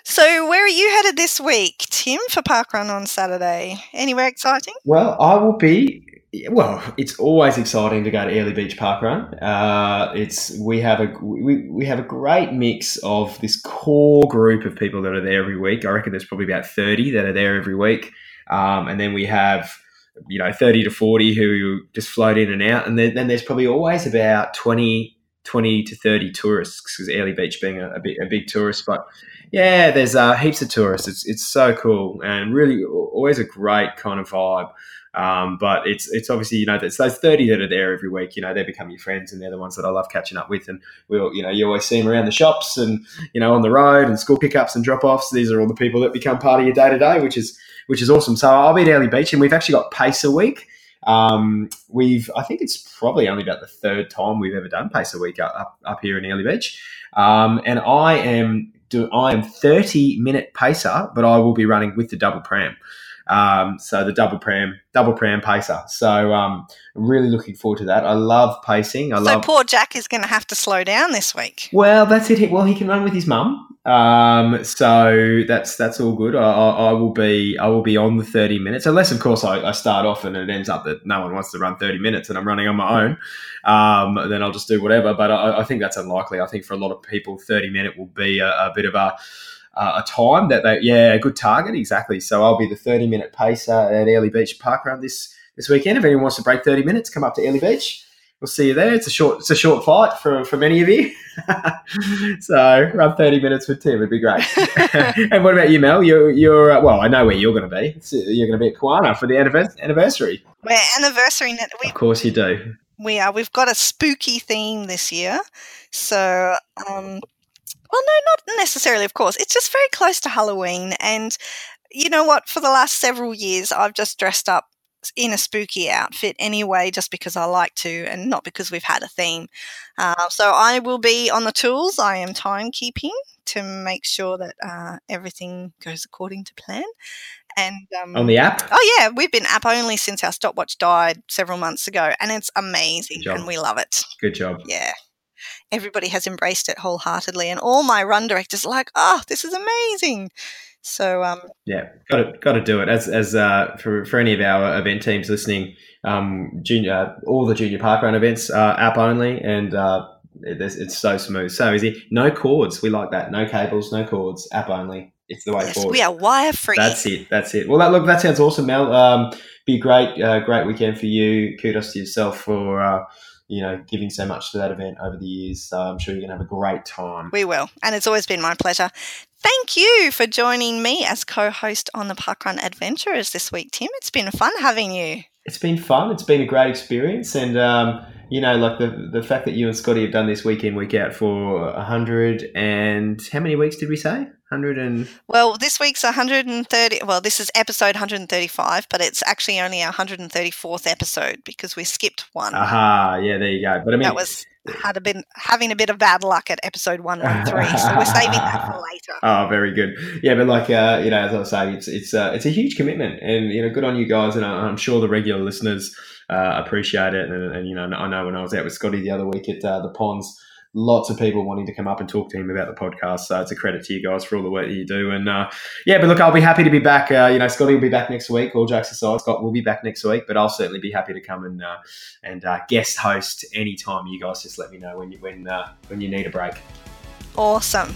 So, where are you headed this week, Tim, for Parkrun on Saturday? Anywhere exciting? Well, I will be. Well, it's always exciting to go to Airlie Beach Park Run. Uh, it's we have a we, we have a great mix of this core group of people that are there every week. I reckon there's probably about thirty that are there every week, um, and then we have you know thirty to forty who just float in and out, and then, then there's probably always about 20, 20 to thirty tourists because Airlie Beach being a, a, big, a big tourist spot. Yeah, there's uh, heaps of tourists. It's it's so cool and really always a great kind of vibe. Um, but it's it's obviously you know it's those thirty that are there every week. You know they become your friends, and they're the ones that I love catching up with. And we'll you know you always see them around the shops and you know on the road and school pickups and drop offs. These are all the people that become part of your day to day, which is which is awesome. So I'll be at Airlie Beach, and we've actually got Pacer Week. Um, we've I think it's probably only about the third time we've ever done Pacer Week up up, here in Airlie Beach. Um, and I am do I am 30 minute pacer, but I will be running with the double pram. Um, so the double pram, double pram pacer. So um, I'm really looking forward to that. I love pacing. I love So, love. poor Jack is going to have to slow down this week. Well, that's it. Well, he can run with his mum. Um, so that's that's all good. I, I, I will be I will be on the thirty minutes, unless of course I, I start off and it ends up that no one wants to run thirty minutes and I'm running on my own. Um, then I'll just do whatever. But I, I think that's unlikely. I think for a lot of people, thirty minute will be a, a bit of a uh, a time that they yeah a good target exactly. So I'll be the thirty minute pacer at Airlie Beach Park Run this this weekend. If anyone wants to break thirty minutes, come up to Airlie Beach. We'll see you there. It's a short it's a short flight for for many of you. [laughs] so run thirty minutes with Tim. It'd be great. [laughs] and what about you, Mel? You're you're uh, well. I know where you're going to be. It's, you're going to be at Kawana for the anniversary. We're We, Of course you do. we are. We've got a spooky theme this year. So, um, well, no, not necessarily, of course. It's just very close to Halloween. And you know what? For the last several years, I've just dressed up in a spooky outfit anyway, just because I like to, and not because we've had a theme. Uh, so I will be on the tools. I am timekeeping to make sure that uh, everything goes according to plan. And um, On the app. Oh yeah, we've been app only since our stopwatch died several months ago, and it's amazing, and we love it. Good job. Yeah, everybody has embraced it wholeheartedly, and all my run directors are like, "Oh, this is amazing." So, um, Yeah, got to got to do it. As as uh, for for any of our event teams listening, um, junior uh, all the junior parkrun events are app only, and uh, it, it's- it's so smooth, so easy. No cords. We like that. No cables, no cords. App only. It's the way yes, forward. we are wire free. That's it. That's it. Well, that, look, that sounds awesome, Mel. Um, be great, uh, great weekend for you. Kudos to yourself for uh, you know giving so much to that event over the years. So I'm sure you're gonna have a great time. We will, and it's always been my pleasure. Thank you for joining me as co-host on the Parkrun Adventurers this week, Tim. It's been fun having you. It's been fun. It's been a great experience, and um, you know, like the the fact that you and Scotty have done this week in week out for a hundred and how many weeks did we say? Hundred and Well, this week's 130. Well, this is episode 135, but it's actually only our 134th episode because we skipped one. aha, yeah, there you go. But I mean, that was had a bit having a bit of bad luck at episode 113, so we're saving that for later. [laughs] Oh, very good. Yeah, but like uh, you know, as I was saying, it's it's uh, it's a huge commitment, and you know, good on you guys, and I- I'm sure the regular listeners uh, appreciate it. And, and you know, I know when I was out with Scotty the other week at uh, the ponds, lots of people wanting to come up and talk to him about the podcast. So it's a credit to you guys for all the work that you do. And uh, yeah, but look, I'll be happy to be back. Uh, you know, Scotty will be back next week. All jokes aside, Scott will be back next week. But I'll certainly be happy to come and uh, and uh, guest host anytime. You guys just let me know when you when uh, when you need a break. Awesome.